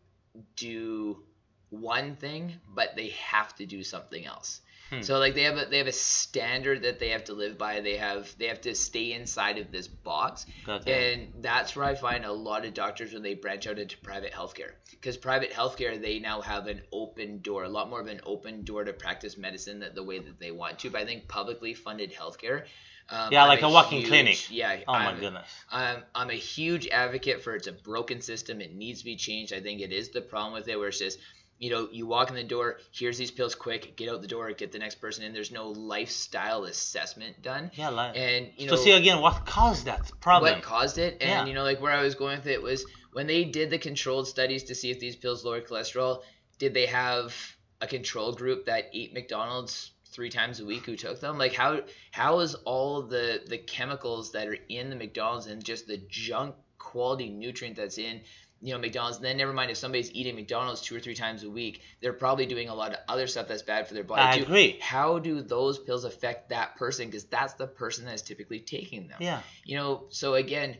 do one thing, but they have to do something else. Hmm. So like they have a they have a standard that they have to live by. They have they have to stay inside of this box, Gotcha. and that's where I find a lot of doctors when they branch out into private healthcare. Because private healthcare, they now have an open door, a lot more of an open door to practice medicine that the way that they want to. But I think publicly funded healthcare. Um, Yeah, I'm like a walking huge- clinic. Yeah. oh my I'm- goodness. I'm, I'm a huge advocate for it's a broken system. It needs to be changed. I think it is the problem with it where it's just, you know, you walk in the door, here's these pills quick, get out the door, get the next person in. There's no lifestyle assessment done. Yeah, like And, you know, see again what caused that problem. what caused it. And, Yeah. you know, like where I was going with it was when they did the controlled studies to see if these pills lower cholesterol, did they have a control group that ate McDonald's three times a week who took them? Like how how is all the the chemicals that are in the McDonald's and just the junk quality nutrient that's in you know McDonald's. And Then never mind if somebody's eating McDonald's two or three times a week, they're probably doing a lot of other stuff that's bad for their body I too. agree. How do those pills affect that person? Because that's the person that's typically taking them Yeah. you know so again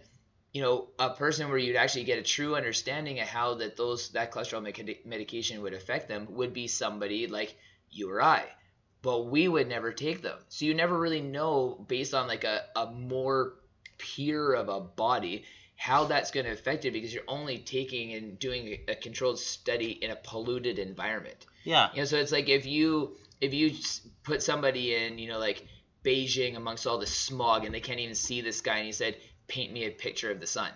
you know a person where you'd actually get a true understanding of how that those that cholesterol medica- medication would affect them would be somebody like you or i but we would never take them so you never really know based on like a, a more pure of a body how that's going to affect it because you're only taking and doing a, controlled study in a polluted environment Yeah. you know, so it's like if you if you put somebody in, you know, like Beijing amongst all the smog and they can't even see the sky, and you said, "Paint me a picture of the sun."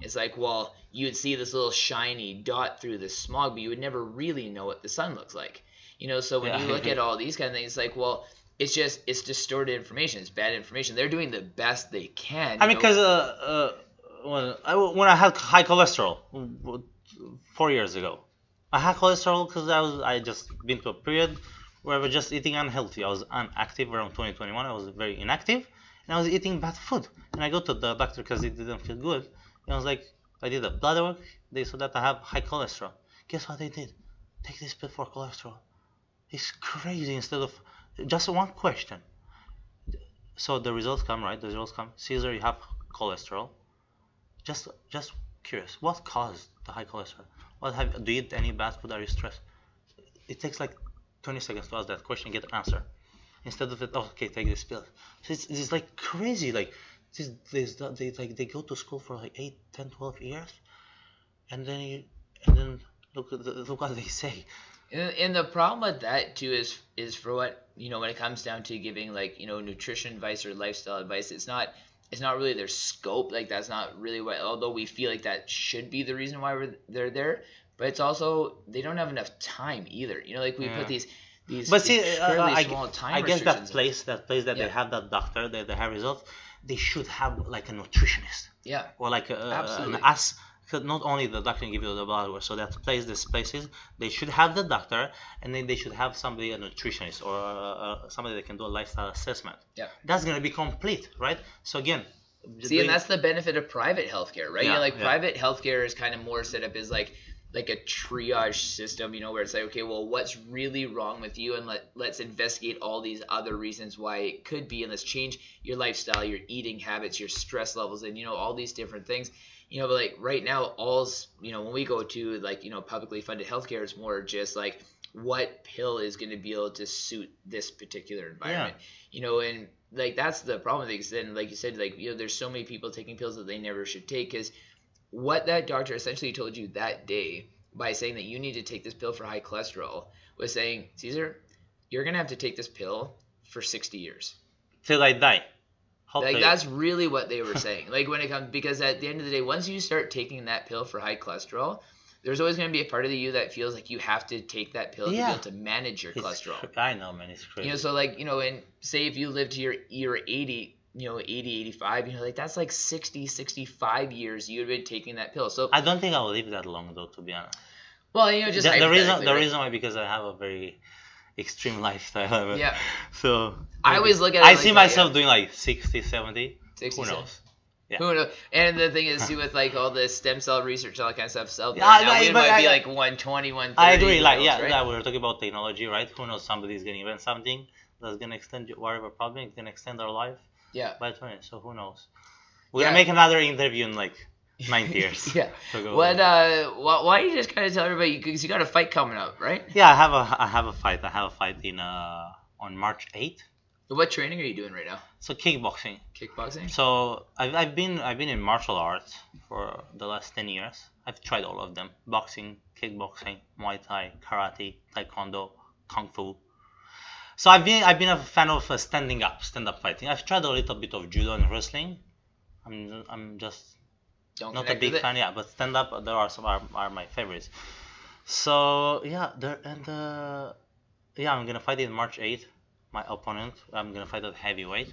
It's like, well, you would see this little shiny dot through the smog, but you would never really know what the sun looks like. You know, so when Yeah. you look at all these kind of things, it's like, well, it's just it's distorted information. It's bad information. They're doing the best they can. I mean, because uh, uh, when I when I had high cholesterol four years ago, I had cholesterol because I was I just been to a period where I was just eating unhealthy. I was inactive around 2021. I was very inactive, and I was eating bad food. And I go to the doctor because it didn't feel good. And I was like, I did a blood work. They saw that I have high cholesterol. Guess what they did? Take this pill for cholesterol. It's crazy. Instead of just one question. So the results come, right? The results come. Cezar, you have cholesterol. Just, just curious. What caused the high cholesterol? What have? Do you eat any bad food? Are you stressed? It takes like 20 seconds to ask that question, and get an answer. Instead of it, oh, okay, take this pill. So it's, it's like crazy. Like this, this, they like they go to school for like 8, 10, 12 years, and then you, and then look at the, look what they say. And, and the problem with that too is is for what you know when it comes down to giving like you know nutrition advice or lifestyle advice, it's not it's not really their scope. Like that's not really what. Although we feel like that should be the reason why we're they're there, but it's also they don't have enough time either. You know, like we Yeah. put these these But see, these uh, I, small time I guess that place, that place that Yeah. they have that doctor, that they have results, they should have like a nutritionist Yeah, or like a, Absolutely. an as. So Not only the doctor can give you the blood work, so that place, this places, they should have the doctor, and then they should have somebody, a nutritionist or uh, uh, somebody that can do a lifestyle assessment. Yeah. That's gonna be complete, right? So again, See, doing- and that's the benefit of private healthcare, right? you Yeah, know, like yeah. private healthcare is kind of more set up as like like a triage system, you know, where it's like, okay, well, what's really wrong with you, and let let's investigate all these other reasons why it could be, and let's change your lifestyle, your eating habits, your stress levels, and you know all these different things. You know, but like right now, all's you know when we go to like you know publicly funded healthcare, it's more just like what pill is going to be able to suit this particular environment. You know and like that's the problem because then like you said like you know there's so many people taking pills that they never should take because what that doctor essentially told you that day by saying that you need to take this pill for high cholesterol was saying cezar you're going to have to take this pill for 60 years. Till I die. Like that's really what they were saying like when it comes because at the end of the day once you start taking that pill for high cholesterol there's always going to be a part of you that feels like you have to take that pill to be Yeah. able to manage your it's cholesterol cr- I know, man, it's crazy. you know so like you know and say if you live to your your 80 you know 80 85 you know like that's like 60 65 years you've been taking that pill so I don't think I'll live that long though, to be honest. well you know just the, the reason hypothetically, the right? reason why because I have a very extreme lifestyle. Yeah. So I always look at it I like see that, myself yeah. doing like 60, 70. 60, Who knows? Yeah. Who knows? And the thing is, too, with like all the stem cell research, all that kind of stuff, so Yeah, now but might be I- like 120, 130. I agree. Like yeah, right? yeah, we were talking about technology, right? Who knows? Somebody's gonna invent something that's gonna extend your- whatever problem. It's gonna extend our life yeah. by 20. So who knows? We're Yeah. gonna make another interview in like 90 years. yeah. What? Uh, why, why don't you just kind of tell everybody because you got a fight coming up, right? Yeah, I have a I have a fight. I have a fight in uh on March 8th. What training are you doing right now? So kickboxing. Kickboxing. So I've, I've been I've been in martial arts for the last 10 years. I've tried all of them: boxing, kickboxing, Muay Thai, karate, taekwondo, kung fu. So I've been I've been a fan of uh, standing up, stand up fighting. I've tried a little bit of judo and wrestling. I'm I'm just Don't not a big fan, yeah. But stand up, there are some are, are my favorites. So yeah, there and uh, yeah, I'm gonna fight in March 8th. My opponent, I'm gonna fight at heavyweight.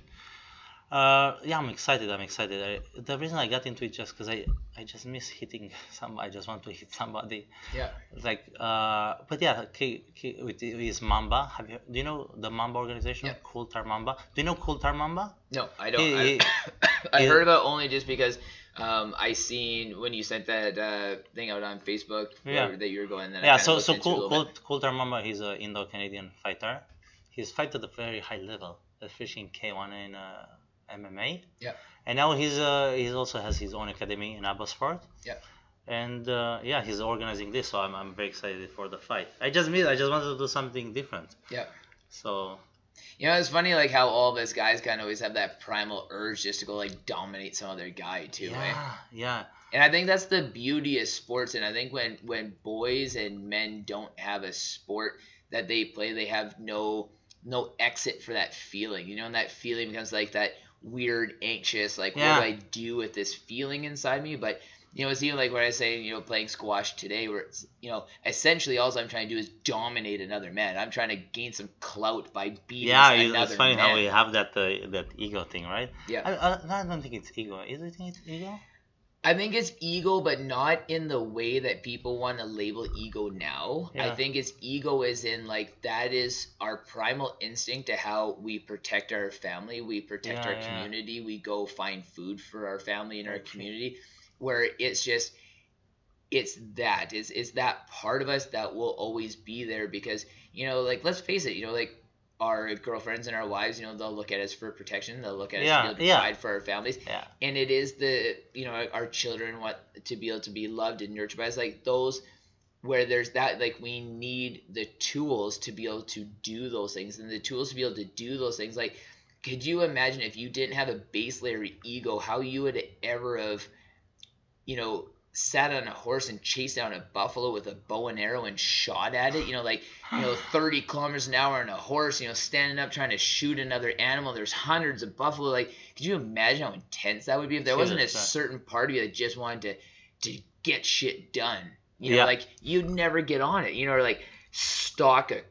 Uh, yeah, I'm excited. I'm excited. I, the reason I got into it just because I I just miss hitting some. I just want to hit somebody. Yeah. Like uh, but yeah, K, K, with with Mamba. Have you do you know the Mamba organization? Yeah. Kultar Mamba. Do you know Cool Kultar Mamba? No, I don't. He- I, he- I he- heard about only just because um, I seen when you sent that uh, thing out on Facebook Yeah. that you were going. Then yeah so so cool, cool, cool Mamba he's an indo-canadian fighter he's fight at a very high level especially in k1 and uh, mma Yeah. and now he's uh, he also has his own academy in Abbotsford. Yeah. and uh, yeah he's organizing this so I'm, I'm very excited for the fight i just mean i just wanted to do something different Yeah. so You know, it's funny like how all of us guys kind of always have that primal urge just to go like dominate some other guy too. yeah eh? yeah And I think that's the beauty of sports. And I think when when boys and men don't have a sport that they play, they have no no exit for that feeling. You know, and that feeling becomes like that weird, anxious, like Yeah. what do I do with this feeling inside me? But you know, it's even like what I say, you know, playing squash today, where it's you know, essentially all I'm trying to do is dominate another man. I'm trying to gain some clout by beating yeah another it's, it's funny man. how we have that uh, that ego thing right Yeah. I, I, I don't think it's ego is it think it's ego I think it's ego, but not in the way that people want to label ego now. I think it's ego is in like that is our primal instinct to how we protect our family, we protect Yeah, our yeah. community, we go find food for our family and our Okay. community, where it's just it's that it's, it's that part of us that will always be there because you know like let's face it you know like our girlfriends and our wives you know they'll look at us for protection they'll look at us Yeah, to to yeah. provide for our families. Yeah. And it is the you know our children want to be able to be loved and nurtured by us like those where there's that like we need the tools to be able to do those things and the tools to be able to do those things. Like could you imagine if you didn't have a base layer ego how you would ever have you know sat on a horse and chased down a buffalo with a bow and arrow and shot at it you know like you know 30 kilometers an hour on a horse you know standing up trying to shoot another animal. There's hundreds of buffalo like could you imagine how intense that would be if there wasn't a certain part of you that just wanted to to get shit done? You know Yeah. like you'd never get on it you know or like stalk a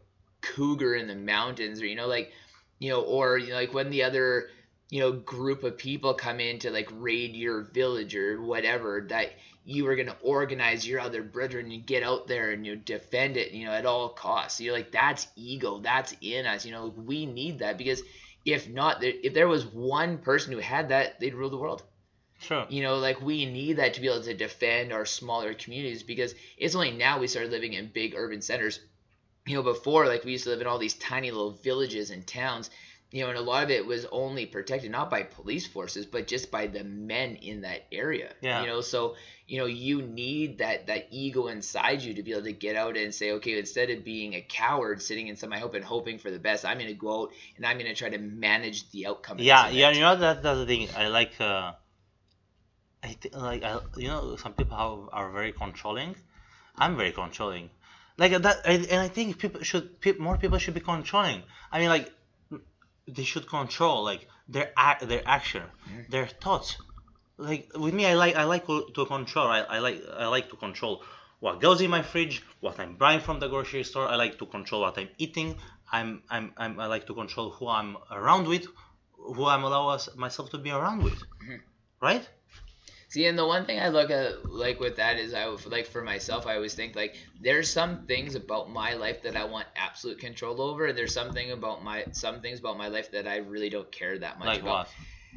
cougar in the mountains or you know like you know or you know, like when the other you know group of people come in to like raid your village or whatever that you were going to organize your other brethren and get out there and you know, defend it you know at all costs. You're like that's ego. That's in us. You know we need that because if not if there was one person who had that they'd rule the world. Sure. You know like we need that to be able to defend our smaller communities because it's only now we started living in big urban centers. You know before like we used to live in all these tiny little villages and towns you know and a lot of it was only protected not by police forces but just by the men in that area. Yeah. you know so you know you need that that ego inside you to be able to get out and say okay instead of being a coward sitting in some I hope and hoping for the best i'm going to go out and i'm going to try to manage the outcome yeah yeah you know that that's the thing i like uh i th- like I, you know some people have, are very controlling. I'm very controlling. Like that and and i think people should pe- more people should be controlling. I mean like they should control like their act their action Mm. their thoughts. Like with me i like i like to control. I, I like i like to control what goes in my fridge what i'm buying from the grocery store. I like to control what i'm eating. I'm i'm, I'm i like to control who i'm around with who i'm allow myself to be around with. Mhm. right See, and the one thing I look at like with that is I like for myself, I always think like there's some things about my life that I want absolute control over, and there's something about my some things about my life that I really don't care that much like about.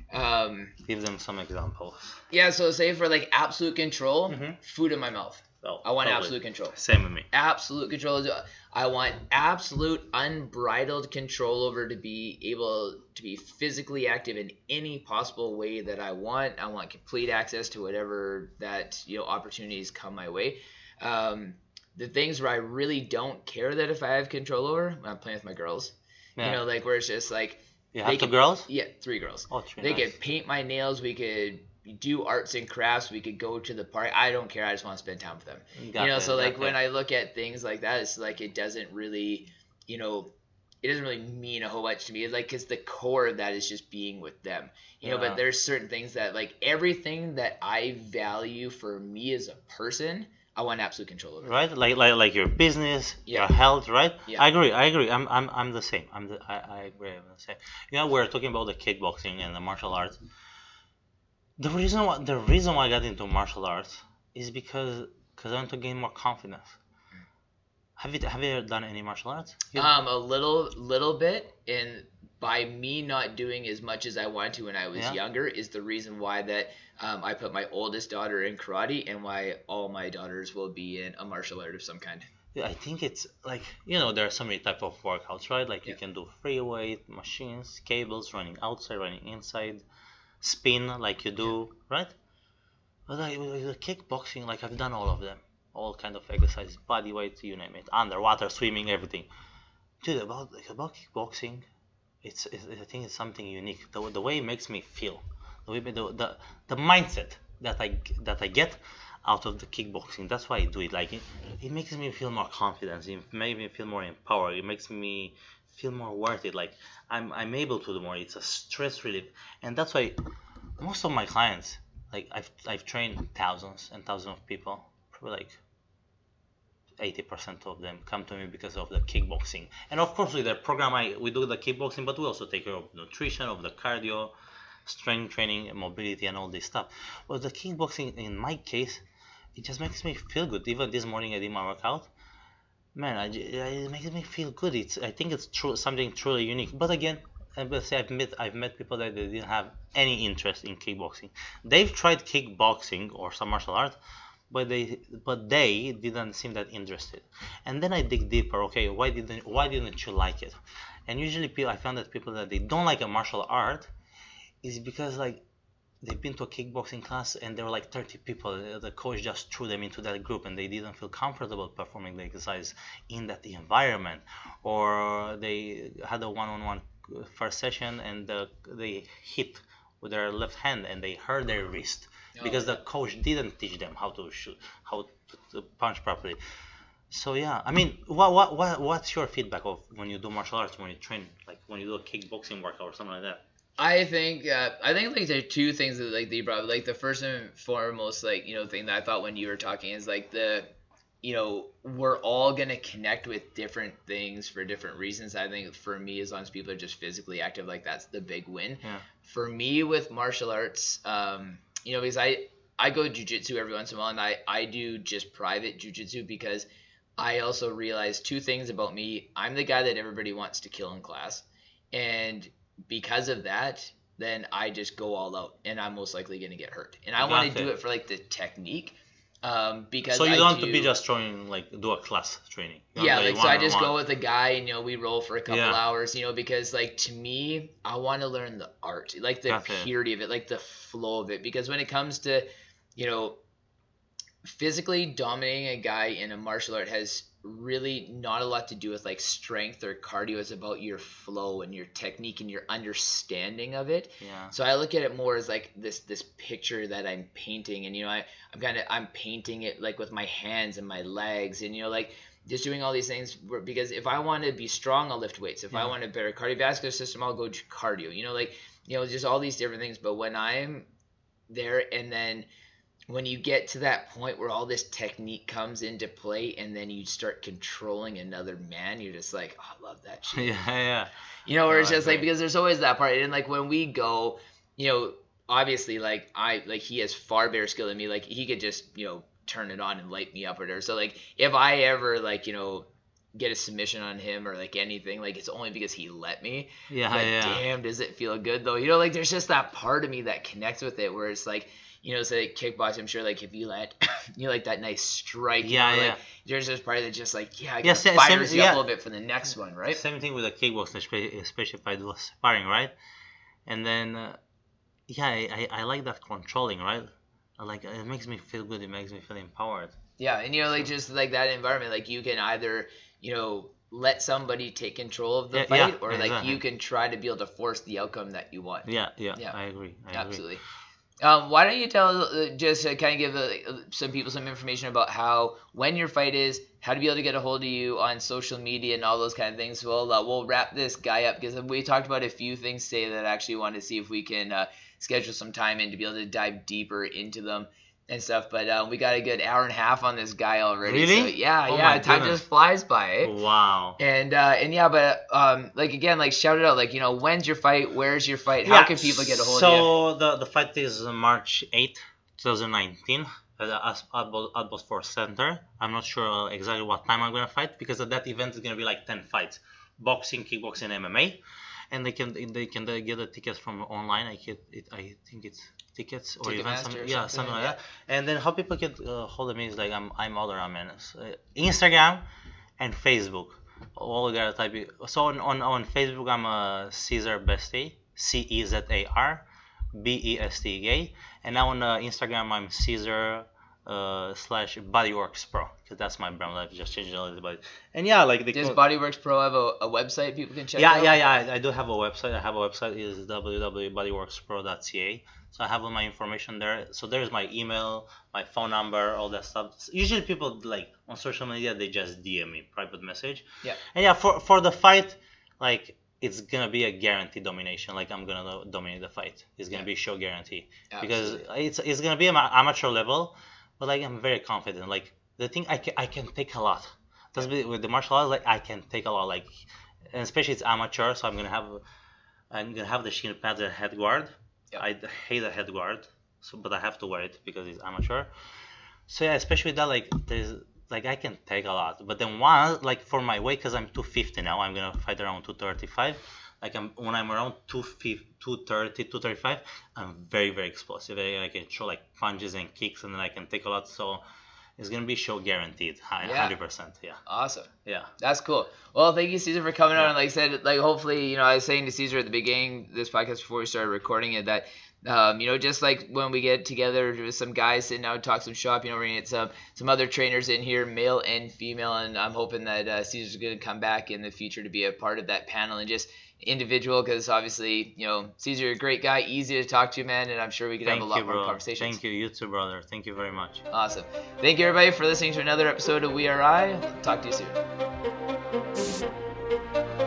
what Um, give them some examples yeah, so say for like absolute control, Mhm. food in my mouth. Oh, I want absolute control. same with me Absolute control. I want absolute unbridled control over to be able to be physically active in any possible way that I want. I want complete access to whatever that you know opportunities come my way. Um, the things where I really don't care that if I have control over, when I'm playing with my girls, Yeah. You know, like where it's just like You they have two can- girls? yeah, three girls. Oh, three. They nice. could paint my nails. We could do arts and crafts. We could go to the park. I don't care. I just want to spend time with them. you know, Gotcha, so like gotcha. when I look at things like that, it's like it doesn't really, you know, it doesn't really mean a whole bunch to me. Like, cause the core of that is just being with them. You know, but there's certain things that like everything that I value for me as a person, I want absolute control over. right like like like your business Yeah. your health right Yeah. i agree i agree i'm i'm, I'm the same i'm the I, I agree i'm the same you know we're talking about the kickboxing and the martial arts the reason why the reason why i got into martial arts is because because i want to gain more confidence have you have you ever done any martial arts Um, a little, little bit, and by me not doing as much as I wanted to when I was Yeah. younger is the reason why that um, I put my oldest daughter in karate and why all my daughters will be in a martial art of some kind. Yeah, I think it's like you know there are so many type of workouts, right? Like you can do free weight, machines, cables, running outside, running inside, spin like you do, right? But like with kickboxing, like I've done all of them, all kind of exercises, body weight, you name it, underwater, swimming, everything. Dude, about about kickboxing, it's, it's I think it's something unique. The, the way it makes me feel, the way the, the the mindset that I that I get out of the kickboxing. That's why I do it. Like it, it makes me feel more confident. It makes me feel more empowered. It makes me feel more worth it. Like I'm I'm able to do more. It's a stress relief, and that's why most of my clients, like I've I've trained thousands and thousands of people, probably like. 80% of them come to me because of the kickboxing and of course with the program I, we do the kickboxing but we also take care of nutrition of the cardio strength training mobility and all this stuff but the kickboxing in my case it just makes me feel good. Even this morning I did my workout. Man, I, j- it makes me feel good. It's I think it's true something truly unique. But again, I say I've met I've met people that they didn't have any interest in kickboxing. They've tried kickboxing or some martial art, but they but they didn't seem that interested. And then I dig deeper. Okay, why didn't why didn't you like it? And usually people I found that people that they don't like a martial art is because like they've been to a kickboxing class and there were like 30 people. The coach just threw them into that group and they didn't feel comfortable performing the exercise in that environment. Or they had a one-on-one first session and they hit with their left hand and they hurt their wrist oh, because the coach didn't teach them how to shoot how to, to punch properly. So yeah i mean what, what what what's your feedback of when you do martial arts when you train like when you do a kickboxing workout or something like that I think uh, I think like there are two things that like that you brought up. Like the first and foremost like you know thing that I thought when you were talking is like the you know we're all gonna connect with different things for different reasons. I think for me as long as people are just physically active like that's the big win. Yeah. For me with martial arts, um, you know because I I go jujitsu every once in a while and I I do just private jujitsu because I also realize two things about me. I'm the guy that everybody wants to kill in class, and because of that, then I just go all out, and I'm most likely going to get hurt. And I want to do it. for like the technique, um, because so you I don't want do, to be just throwing like do a class training. Yeah, like like so I just go with a guy, and you know we roll for a couple Yeah. hours, you know, because like to me, I want to learn the art, like the purity of it, like the flow of it, because when it comes to, you know, physically dominating a guy in a martial art has really not a lot to do with like strength or cardio. It's about your flow and your technique and your understanding of it. yeah So I look at it more as like this this picture that I'm painting, and you know I I'm kind of I'm painting it like with my hands and my legs, and you know like just doing all these things because if I want to be strong, I'll lift weights. If I want a better cardiovascular system, I'll go to cardio. You know like you know just all these different things. But when I'm there, and then when you get to that point where all this technique comes into play, and then you start controlling another man, you're just like, oh, I love that shit. yeah yeah You know, where No, it's just like because there's always that part, and like when we go, you know, obviously like I like he has far better skill than me. Like he could just you know turn it on and light me up or whatever. So like if I ever like you know get a submission on him or like anything, like it's only because he let me. yeah But yeah damn, does it feel good though? You know, like there's just that part of me that connects with it where it's like. You know, say kickboxing. I'm sure, like if you let you like that nice strike, you Yeah, like, yeah. There's this part that's just like, yeah, I Yeah, fires same- you up a little bit for the next one, right? Same thing with the kickboxing, especially if I do sparring, right? And then, uh, yeah, I, I, I like that controlling, right? I like it makes me feel good. It makes me feel empowered. Yeah, and you know, like just like that environment, like you can either, you know, let somebody take control of the Yeah, fight, yeah, or like exactly. you can try to be able to force the outcome that you want. Yeah, yeah, Yeah. I agree. I agree. Um, why don't you tell uh, just uh, kind of give uh, some people some information about how when your fight is, how to be able to get a hold of you on social media and all those kind of things. We'll uh, we'll wrap this guy up because we talked about a few things today that I actually want to see if we can uh, schedule some time in to be able to dive deeper into them and stuff. But uh, we got a good hour and a half on this guy already. Really? So yeah, Oh yeah. Time goodness. just flies by. eh? Wow. And uh, and yeah, but um, like again, like shout it out, like you know, when's your fight? Where's your fight? How Yeah, can people get a hold so of you? the the fight is March 8th, 2019 at the As- Adbo- Adbo Sports Center. I'm not sure exactly what time I'm gonna fight because at that event is gonna be like 10 fights, boxing, kickboxing, MMA, and they can they can get the tickets from online. I it. I think it's tickets or events. Ticketmaster Something, or yeah, something, like yeah. that. And then how people get uh, hold of me is like I'm I'm other Amenes. Uh, Instagram and Facebook. All you gotta type it. So on, on, on Facebook I'm a Cezar Bestea, C E Z A R B E S T E A, and now on uh, Instagram I'm Cezar uh, slash Bodyworks Pro because that's my brand. life. just changing all the body. And yeah, like they Does call- Bodyworks Pro have a, a website people can check yeah, out? yeah, yeah. I, I do have a website. I have a website. is www.bodyworkspro.ca. So I have all my information there. So there's my email, my phone number, all that stuff. Usually people like on social media they just DM me private message. Yeah. And yeah, for for the fight, like it's gonna be a guaranteed domination. Like I'm gonna dominate the fight. It's gonna Yeah. be show guarantee Absolutely. because it's it's gonna be an amateur level, but like I'm very confident. Like the thing I can I can take a lot. That's with with the martial arts. Like I can take a lot. Like and especially it's amateur, so I'm gonna have I'm gonna have the shin pads and head guard. Yeah. I hate the head guard, so but I have to wear it because it's amateur. So yeah, especially that, like there's like I can take a lot, but then once like for my weight, because I'm 250 now, I'm gonna fight around 235. Like I'm when I'm around 250, 230, 235, I'm very very explosive. I, I can throw like punches and kicks, and then I can take a lot. So it's gonna be show guaranteed, Yeah. 100%. Yeah, Awesome. yeah. That's cool. Well, thank you, Cezar, for coming on. Yeah. And like I said, like hopefully, you know, I was saying to Cezar at the beginning this podcast before we started recording it that, um, you know, just like when we get together with some guys sitting out, talk some shop, you know, we're gonna get some some other trainers in here, male and female, and I'm hoping that uh, Cezar's gonna come back in the future to be a part of that panel and just individual because obviously, you know, Cezar, a great guy, easy to talk to, man, and I'm sure we could Thank have a lot you, more bro. conversations. Thank you, you too, brother. Thank you very much. Awesome. Thank you, everybody, for listening to another episode of We Are I. Talk to you soon.